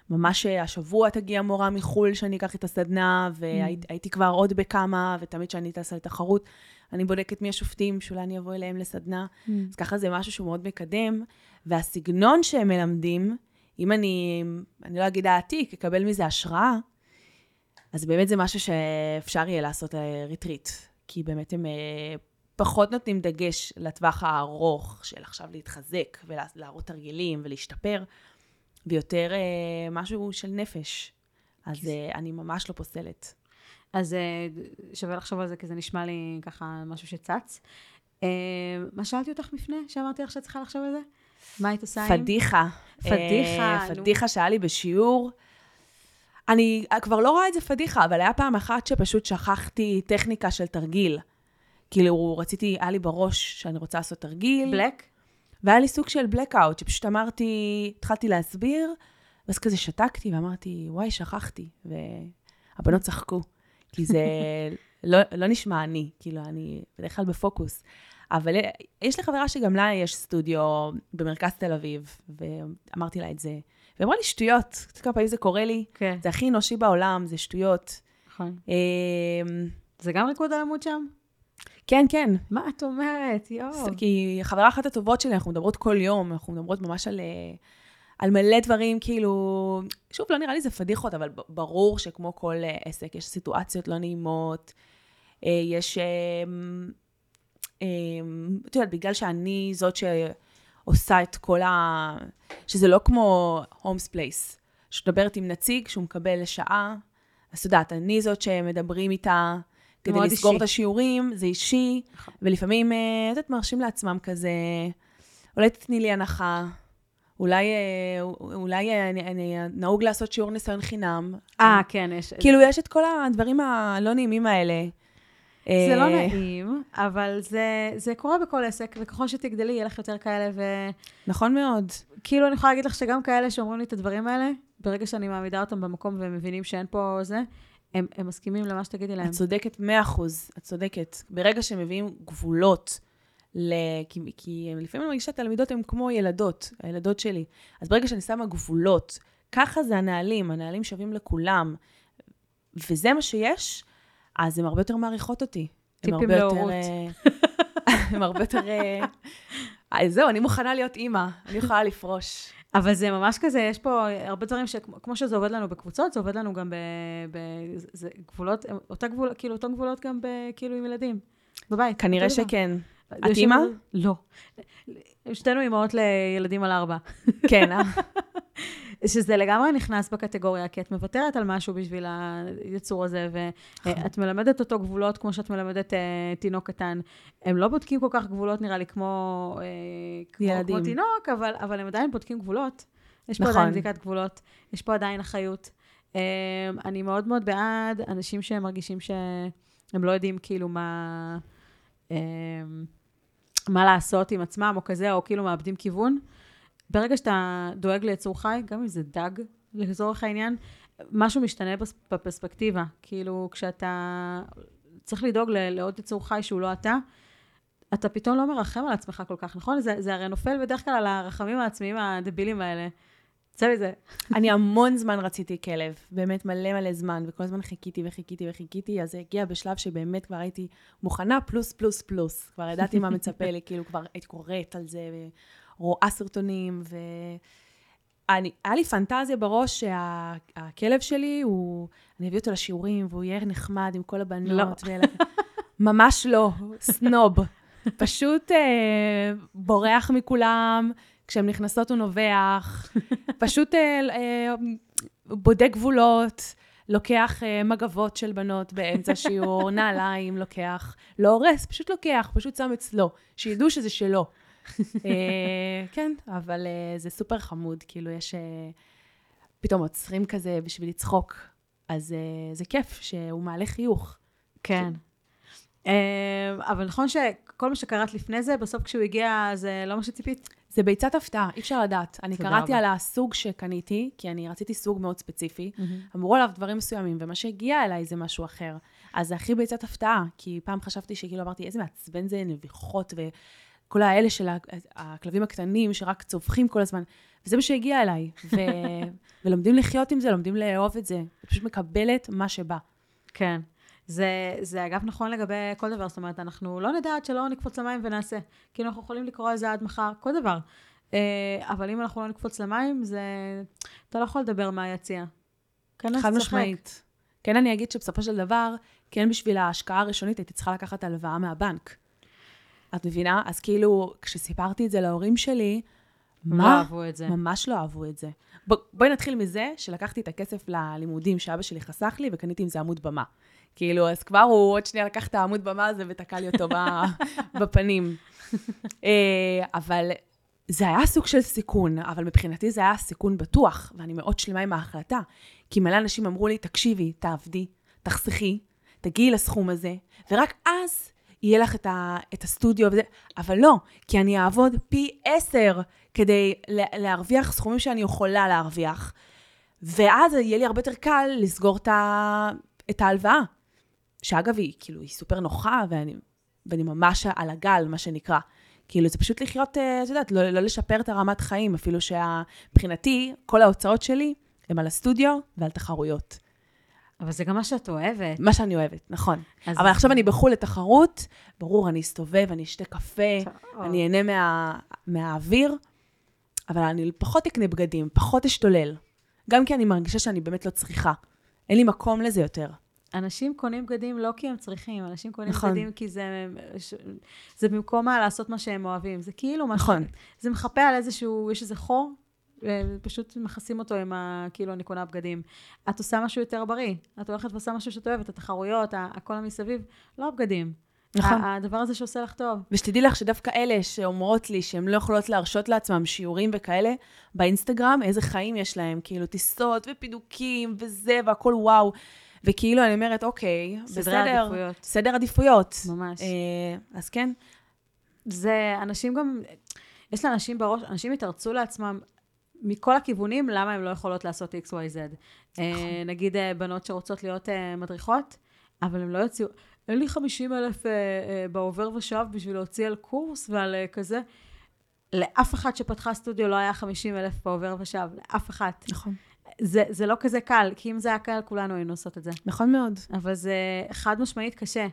ממש השבוע תגיע מורה מחו"ל שאני אקח את הסדנה, והייתי mm. כבר עוד בכמה, ותמיד כשאני טסה לתחרות, אני בודקת מי השופטים, שאולי אני אבוא אליהם לסדנה. Mm. אז ככה זה משהו שהוא מאוד מקדם. והסגנון שהם מלמדים, אם אני, אני לא אגיד אעתיק, אקבל מזה השראה, אז באמת זה משהו שאפשר יהיה לעשות ריטריט. אה, כי באמת הם אה, פחות נותנים דגש לטווח הארוך של עכשיו להתחזק ולהראות תרגילים ולהשתפר, ויותר אה, משהו של נפש. אז אני ממש לא פוסלת. אז אה, שווה לחשוב על זה, כי זה נשמע לי ככה משהו שצץ. אה, מה שאלתי אותך לפני, שאמרתי לך שאת צריכה לחשוב על זה? מה היית עושה עם? פדיחה. פדיחה. פדיחה שהיה לי בשיעור. אני כבר לא רואה את זה פדיחה, אבל היה פעם אחת שפשוט שכחתי טכניקה של תרגיל. כאילו, רציתי, היה לי בראש שאני רוצה לעשות תרגיל. בלק? והיה לי סוג של בלקאוט, שפשוט אמרתי, התחלתי להסביר, ואז כזה שתקתי ואמרתי, וואי, שכחתי. והבנות צחקו. כי זה לא, לא נשמע אני, כאילו, אני בדרך כלל בפוקוס. אבל יש לי חברה שגם לה יש סטודיו במרכז תל אביב, ואמרתי לה את זה. והיא אמרה לי, שטויות. את יודעת כמה פעמים זה קורה לי? כן. זה הכי אנושי בעולם, זה שטויות. נכון. אמ, זה גם ריקוד על עמוד שם? כן, כן. מה את אומרת? יואו. כי חברה אחת הטובות שלי, אנחנו מדברות כל יום, אנחנו מדברות ממש על... אה, על מלא דברים, כאילו, שוב, לא נראה לי זה פדיחות, אבל ברור שכמו כל אה, עסק, יש סיטואציות לא נעימות, אה, יש, אה, את יודעת, בגלל שאני זאת שעושה את כל ה... שזה לא כמו הולמס פלייס, שאת עם נציג שהוא מקבל לשעה, אז את יודעת, אני זאת שמדברים איתה כדי לסגור אישי. את השיעורים, זה אישי, נכון. ולפעמים, את יודעת, מרשים לעצמם כזה, אולי תתני לי הנחה. אולי, אה, אולי אה, אני, אני, נהוג לעשות שיעור ניסיון חינם. אה, כן, יש... כאילו, יש את כל הדברים הלא נעימים האלה. זה לא אה, נעים, אבל זה, זה קורה בכל עסק, וככל שתגדלי, יהיה לך יותר כאלה, נכון מאוד. וכאילו, אני יכולה להגיד לך שגם כאלה שאומרים לי את הדברים האלה, ברגע שאני מעמידה אותם במקום והם מבינים שאין פה זה, הם, הם מסכימים למה שתגידי להם. את צודקת מאה אחוז, את צודקת. ברגע שמביאים גבולות, ל... כי, כי לפעמים אני מרגישה תלמידות הן כמו ילדות, הילדות שלי. אז ברגע שאני שמה גבולות, ככה זה הנהלים, הנהלים שווים לכולם, וזה מה שיש, אז הן הרבה יותר מעריכות אותי. טיפים להורות. אה, הן הרבה יותר... אה, אה, זהו, אני מוכנה להיות אימא, אני יכולה לפרוש. אבל זה ממש כזה, יש פה הרבה דברים שכמו שזה עובד לנו בקבוצות, זה עובד לנו גם ב... ב זה, זה גבולות, אותה גבול, כאילו, אותן גבולות גם ב, כאילו עם ילדים, בבית. כנראה. שכן. את אימא? לא. שתינו אימהות לילדים על ארבע. כן, אה? שזה לגמרי נכנס בקטגוריה, כי את מוותרת על משהו בשביל היצור הזה, נכון. ואת מלמדת אותו גבולות כמו שאת מלמדת אה, תינוק קטן. הם לא בודקים כל כך גבולות, נראה לי, כמו, אה, כמו. כמו תינוק, אבל, אבל הם עדיין בודקים גבולות. יש פה נכון. עדיין בדיקת גבולות, יש פה עדיין אחריות. אה, אני מאוד מאוד בעד אנשים שהם מרגישים שהם לא יודעים כאילו מה... אה, מה לעשות עם עצמם, או כזה, או כאילו מאבדים כיוון. ברגע שאתה דואג ליצור חי, גם אם זה דג, לצורך העניין, משהו משתנה בפרספקטיבה. כאילו, כשאתה צריך לדאוג לעוד יצור חי שהוא לא אתה, אתה פתאום לא מרחם על עצמך כל כך, נכון? זה, זה הרי נופל בדרך כלל על הרחמים העצמיים הדבילים האלה. צא מזה. אני המון זמן רציתי כלב, באמת מלא מלא זמן, וכל הזמן חיכיתי וחיכיתי וחיכיתי, אז זה הגיע בשלב שבאמת כבר הייתי מוכנה פלוס פלוס פלוס. כבר ידעתי מה מצפה לי, כאילו כבר הייתי קוראת על זה, ורואה סרטונים, ו... אני, היה לי פנטזיה בראש שהכלב שלי, הוא, אני אביא אותו לשיעורים, והוא יהיה נחמד עם כל הבנות. לא. ואלה- ממש לא, סנוב. פשוט אה, בורח מכולם, כשהן נכנסות הוא נובח, פשוט אה, אה, בודק גבולות, לוקח אה, מגבות של בנות באמצע שיעור, נעליים לוקח, לא הורס, פשוט לוקח, פשוט שם אצלו, שידעו שזה שלו. אה, כן, אבל אה, זה סופר חמוד, כאילו יש... אה, פתאום עוצרים כזה בשביל לצחוק, אז זה כיף שהוא מעלה חיוך. כן. אבל נכון שכל מה שקראת לפני זה, בסוף כשהוא הגיע, זה לא מה שציפית? זה ביצת הפתעה, אי אפשר לדעת. אני קראתי רבה. על הסוג שקניתי, כי אני רציתי סוג מאוד ספציפי. אמרו עליו דברים מסוימים, ומה שהגיע אליי זה משהו אחר. אז זה הכי ביצת הפתעה, כי פעם חשבתי שכאילו אמרתי, איזה מעצבן זה נביחות, וכל האלה של הכלבים הקטנים שרק צווחים כל הזמן. וזה מה שהגיע אליי. ו... ולומדים לחיות עם זה, לומדים לאהוב את זה. פשוט מקבלת מה שבא. כן. זה, זה אגב נכון לגבי כל דבר, זאת אומרת, אנחנו לא נדע עד שלא נקפוץ למים ונעשה. כאילו, אנחנו יכולים לקרוא על זה עד מחר, כל דבר. אה, אבל אם אנחנו לא נקפוץ למים, זה... אתה לא יכול לדבר מהיציע. כנס, חד. משמעית. כן, אני אגיד שבסופו של דבר, כן בשביל ההשקעה הראשונית הייתי צריכה לקחת הלוואה מהבנק. את מבינה? אז כאילו, כשסיפרתי את זה להורים שלי, הם לא מה? אהבו את זה. ממש לא אהבו את זה. ב- בואי נתחיל מזה שלקחתי את הכסף ללימודים שאבא שלי חסך לי וקניתי עם זה עמוד במה. כאילו, אז כבר הוא עוד שנייה לקח את העמוד במה הזה ותקע לי אותו בפנים. אה, אבל זה היה סוג של סיכון, אבל מבחינתי זה היה סיכון בטוח, ואני מאוד שלמה עם ההחלטה. כי מלא אנשים אמרו לי, תקשיבי, תעבדי, תחסכי, תגיעי לסכום הזה, ורק אז יהיה לך את, ה, את הסטודיו וזה, אבל לא, כי אני אעבוד פי עשר כדי לה- להרוויח סכומים שאני יכולה להרוויח, ואז יהיה לי הרבה יותר קל לסגור את, ה, את ההלוואה. שאגב, היא כאילו, היא סופר נוחה, ואני, ואני ממש על הגל, מה שנקרא. כאילו, זה פשוט לחיות, אה, את יודעת, לא, לא לשפר את הרמת חיים, אפילו שמבחינתי, כל ההוצאות שלי הן על הסטודיו ועל תחרויות. אבל זה גם מה שאת אוהבת. מה שאני אוהבת, נכון. אז- אבל עכשיו אני בחו"ל לתחרות, ברור, אני אסתובב, אני אשתה קפה, טוב. אני אהנה מה, מהאוויר, אבל אני פחות אקנה בגדים, פחות אשתולל. גם כי אני מרגישה שאני באמת לא צריכה. אין לי מקום לזה יותר. אנשים קונים בגדים לא כי הם צריכים, אנשים קונים נכון. בגדים כי זה, זה במקום מה לעשות מה שהם אוהבים. זה כאילו משהו, נכון. זה מחפה על איזשהו, יש איזה חור, ופשוט מכסים אותו עם ה... כאילו אני קונה בגדים. את עושה משהו יותר בריא. את הולכת ועושה משהו שאת אוהבת, התחרויות, הכל המסביב, לא הבגדים. נכון. הדבר הזה שעושה לך טוב. ושתדעי לך שדווקא אלה שאומרות לי שהן לא יכולות להרשות לעצמם שיעורים וכאלה, באינסטגרם, איזה חיים יש להם, כאילו טיסות ופידוקים וזה והכל וואו. וכאילו אני אומרת, אוקיי, סדרי בסדר, עדיפויות. סדר עדיפויות. ממש. אה, אז כן, זה, אנשים גם, יש לאנשים בראש, אנשים יתרצו לעצמם מכל הכיוונים למה הן לא יכולות לעשות XYZ. נכון. אה, נגיד אה, בנות שרוצות להיות אה, מדריכות, אבל הן לא יוציאו, אין לי 50 אלף בעובר ושב בשביל להוציא על קורס ועל כזה. לאף אחת שפתחה סטודיו לא היה 50 אלף בעובר ושב, לאף אחת. נכון. זה, זה לא כזה קל, כי אם זה היה קל, כולנו היינו עושות את זה. נכון מאוד. אבל זה חד משמעית קשה.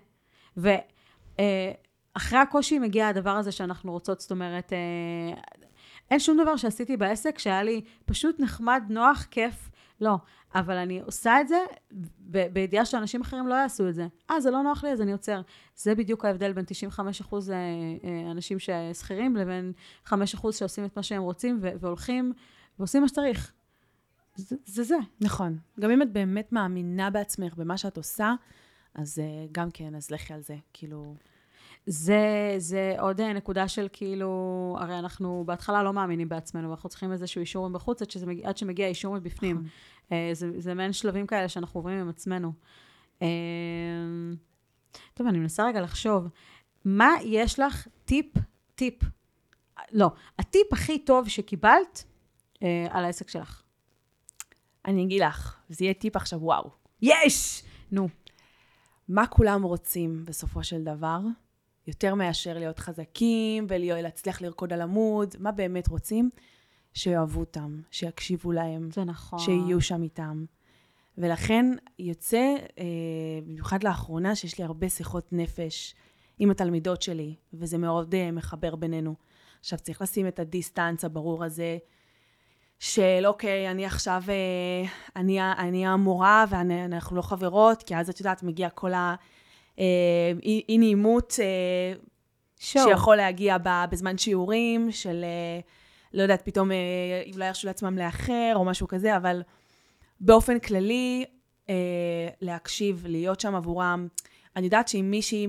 ואחרי הקושי מגיע הדבר הזה שאנחנו רוצות, זאת אומרת, אין שום דבר שעשיתי בעסק שהיה לי פשוט נחמד, נוח, כיף, לא. אבל אני עושה את זה ב- בידיעה שאנשים אחרים לא יעשו את זה. אה, זה לא נוח לי, אז אני עוצר. זה בדיוק ההבדל בין 95% אה, אה, אנשים ששכירים לבין 5% שעושים את מה שהם רוצים ו- והולכים ועושים מה שצריך. זה זה. זה. נכון. גם אם את באמת מאמינה בעצמך, במה שאת עושה, אז אה, גם כן, אז לכי על זה. כאילו, זה, זה עוד אה, נקודה של כאילו, הרי אנחנו בהתחלה לא מאמינים בעצמנו, ואנחנו צריכים איזשהו אישור מבחוץ עד, שזה, עד שמגיע אישור מבפנים. נכון. אה, זה, זה מעין שלבים כאלה שאנחנו עוברים עם עצמנו. אה, טוב, אני מנסה רגע לחשוב, מה יש לך טיפ, טיפ, לא, הטיפ הכי טוב שקיבלת אה, על העסק שלך? אני אגיד לך, זה יהיה טיפ עכשיו, וואו. יש! נו. מה כולם רוצים בסופו של דבר? יותר מאשר להיות חזקים ולהצליח לרקוד על עמוד, מה באמת רוצים? שיאהבו אותם, שיקשיבו להם, זה נכון. שיהיו שם איתם. ולכן יוצא, אה, במיוחד לאחרונה, שיש לי הרבה שיחות נפש עם התלמידות שלי, וזה מאוד אה, מחבר בינינו. עכשיו, צריך לשים את הדיסטנס הברור הזה, של אוקיי, אני עכשיו, אה, אני, אני המורה ואנחנו לא חברות, כי אז את יודעת, מגיע כל ה... אה, אי נעימות אה. שיכול להגיע בזמן שיעורים, של, אה, לא יודעת, פתאום אולי ירשו לעצמם לאחר או משהו כזה, אבל באופן כללי, להקשיב, להיות שם עבורם. אני יודעת שאם מישהי,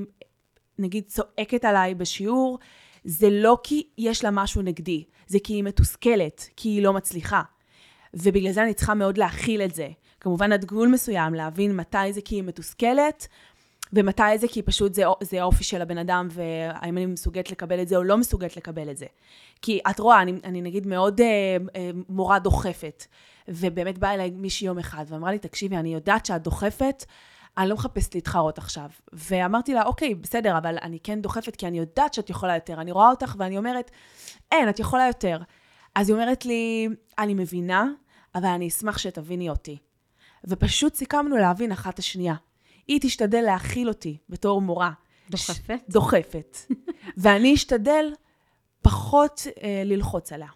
נגיד, צועקת עליי בשיעור, זה לא כי יש לה משהו נגדי, זה כי היא מתוסכלת, כי היא לא מצליחה. ובגלל זה אני צריכה מאוד להכיל את זה. כמובן עד גבול מסוים, להבין מתי זה כי היא מתוסכלת, ומתי זה כי פשוט זה, זה האופי של הבן אדם, והאם אני מסוגלת לקבל את זה או לא מסוגלת לקבל את זה. כי את רואה, אני, אני נגיד מאוד אה, אה, מורה דוחפת, ובאמת באה אליי מישהי יום אחד, ואמרה לי, תקשיבי, אני יודעת שאת דוחפת, אני לא מחפשת להתחרות עכשיו. ואמרתי לה, אוקיי, בסדר, אבל אני כן דוחפת, כי אני יודעת שאת יכולה יותר. אני רואה אותך ואני אומרת, אין, את יכולה יותר. אז היא אומרת לי, אני מבינה, אבל אני אשמח שתביני אותי. ופשוט סיכמנו להבין אחת את השנייה. היא תשתדל להכיל אותי בתור מורה. דוחפת? ש... דוחפת. ואני אשתדל פחות אה, ללחוץ עליה.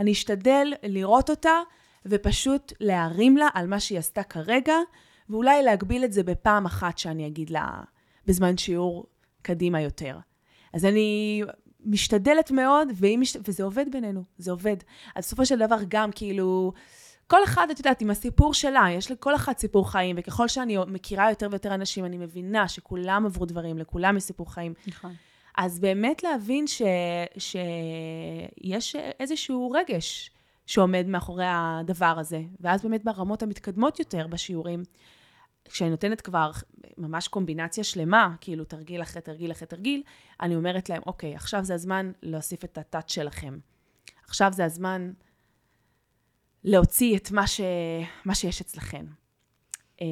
אני אשתדל לראות אותה ופשוט להרים לה על מה שהיא עשתה כרגע, ואולי להגביל את זה בפעם אחת שאני אגיד לה בזמן שיעור קדימה יותר. אז אני משתדלת מאוד, מש... וזה עובד בינינו, זה עובד. אז בסופו של דבר גם כאילו, כל אחד, את יודעת, עם הסיפור שלה, יש לכל אחת סיפור חיים, וככל שאני מכירה יותר ויותר אנשים, אני מבינה שכולם עברו דברים, לכולם יש סיפור חיים. נכון. אז באמת להבין ש... שיש איזשהו רגש שעומד מאחורי הדבר הזה, ואז באמת ברמות המתקדמות יותר בשיעורים, כשאני נותנת כבר ממש קומבינציה שלמה, כאילו תרגיל אחרי תרגיל אחרי תרגיל, אני אומרת להם, אוקיי, עכשיו זה הזמן להוסיף את הטאט שלכם. עכשיו זה הזמן להוציא את מה, ש... מה שיש אצלכם. אה,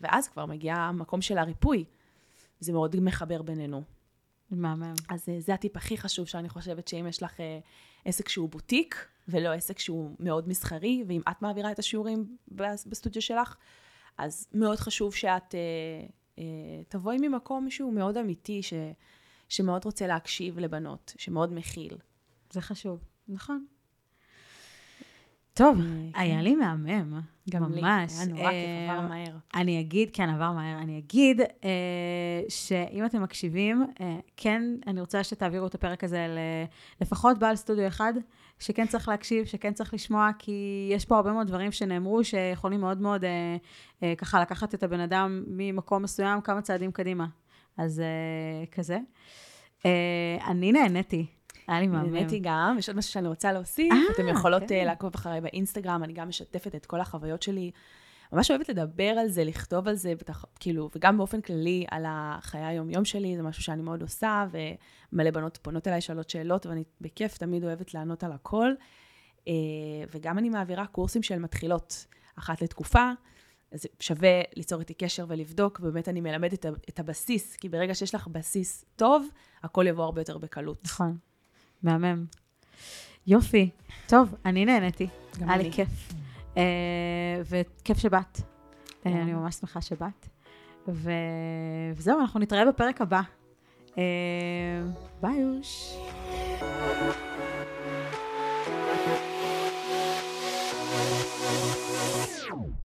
ואז כבר מגיע המקום של הריפוי. זה מאוד מחבר בינינו. מהמם. אז אה, זה הטיפ הכי חשוב שאני חושבת שאם יש לך אה, עסק שהוא בוטיק, ולא עסק שהוא מאוד מסחרי, ואם את מעבירה את השיעורים בס- בסטודיו שלך, אז מאוד חשוב שאת אה, אה, תבואי ממקום שהוא מאוד אמיתי, ש, שמאוד רוצה להקשיב לבנות, שמאוד מכיל. זה חשוב. נכון. טוב, אה, היה לי מהמם. גם לי, ממש. היה נורא כיף, אה, עבר מהר. אני אגיד, כן, עבר מהר, אני אגיד אה, שאם אתם מקשיבים, אה, כן, אני רוצה שתעבירו את הפרק הזה ל- לפחות בעל סטודיו אחד, שכן צריך להקשיב, שכן צריך לשמוע, כי יש פה הרבה מאוד דברים שנאמרו, שיכולים מאוד מאוד אה, אה, ככה לקחת את הבן אדם ממקום מסוים כמה צעדים קדימה. אז אה, כזה. אה, אני נהניתי, היה לי מהמם. נהניתי גם, יש עוד משהו שאני רוצה להוסיף. אה, אתם יכולות כן. אה, לעקוב אחריי באינסטגרם, אני גם משתפת את כל החוויות שלי. ממש אוהבת לדבר על זה, לכתוב על זה, בטח, כאילו, וגם באופן כללי על החיי היום-יום שלי, זה משהו שאני מאוד עושה, ומלא בנות פונות אליי, שואלות שאלות, ואני בכיף תמיד אוהבת לענות על הכל. אה, וגם אני מעבירה קורסים של מתחילות אחת לתקופה, אז שווה ליצור איתי קשר ולבדוק, ובאמת אני מלמדת את הבסיס, כי ברגע שיש לך בסיס טוב, הכל יבוא הרבה יותר בקלות. נכון, מהמם. יופי. טוב, אני נהניתי. גם היה לי. כיף. אה, וכיף שבאת. אה. אני ממש שמחה שבאת. ו- וזהו, אנחנו נתראה בפרק הבא. אה, ביי יוש.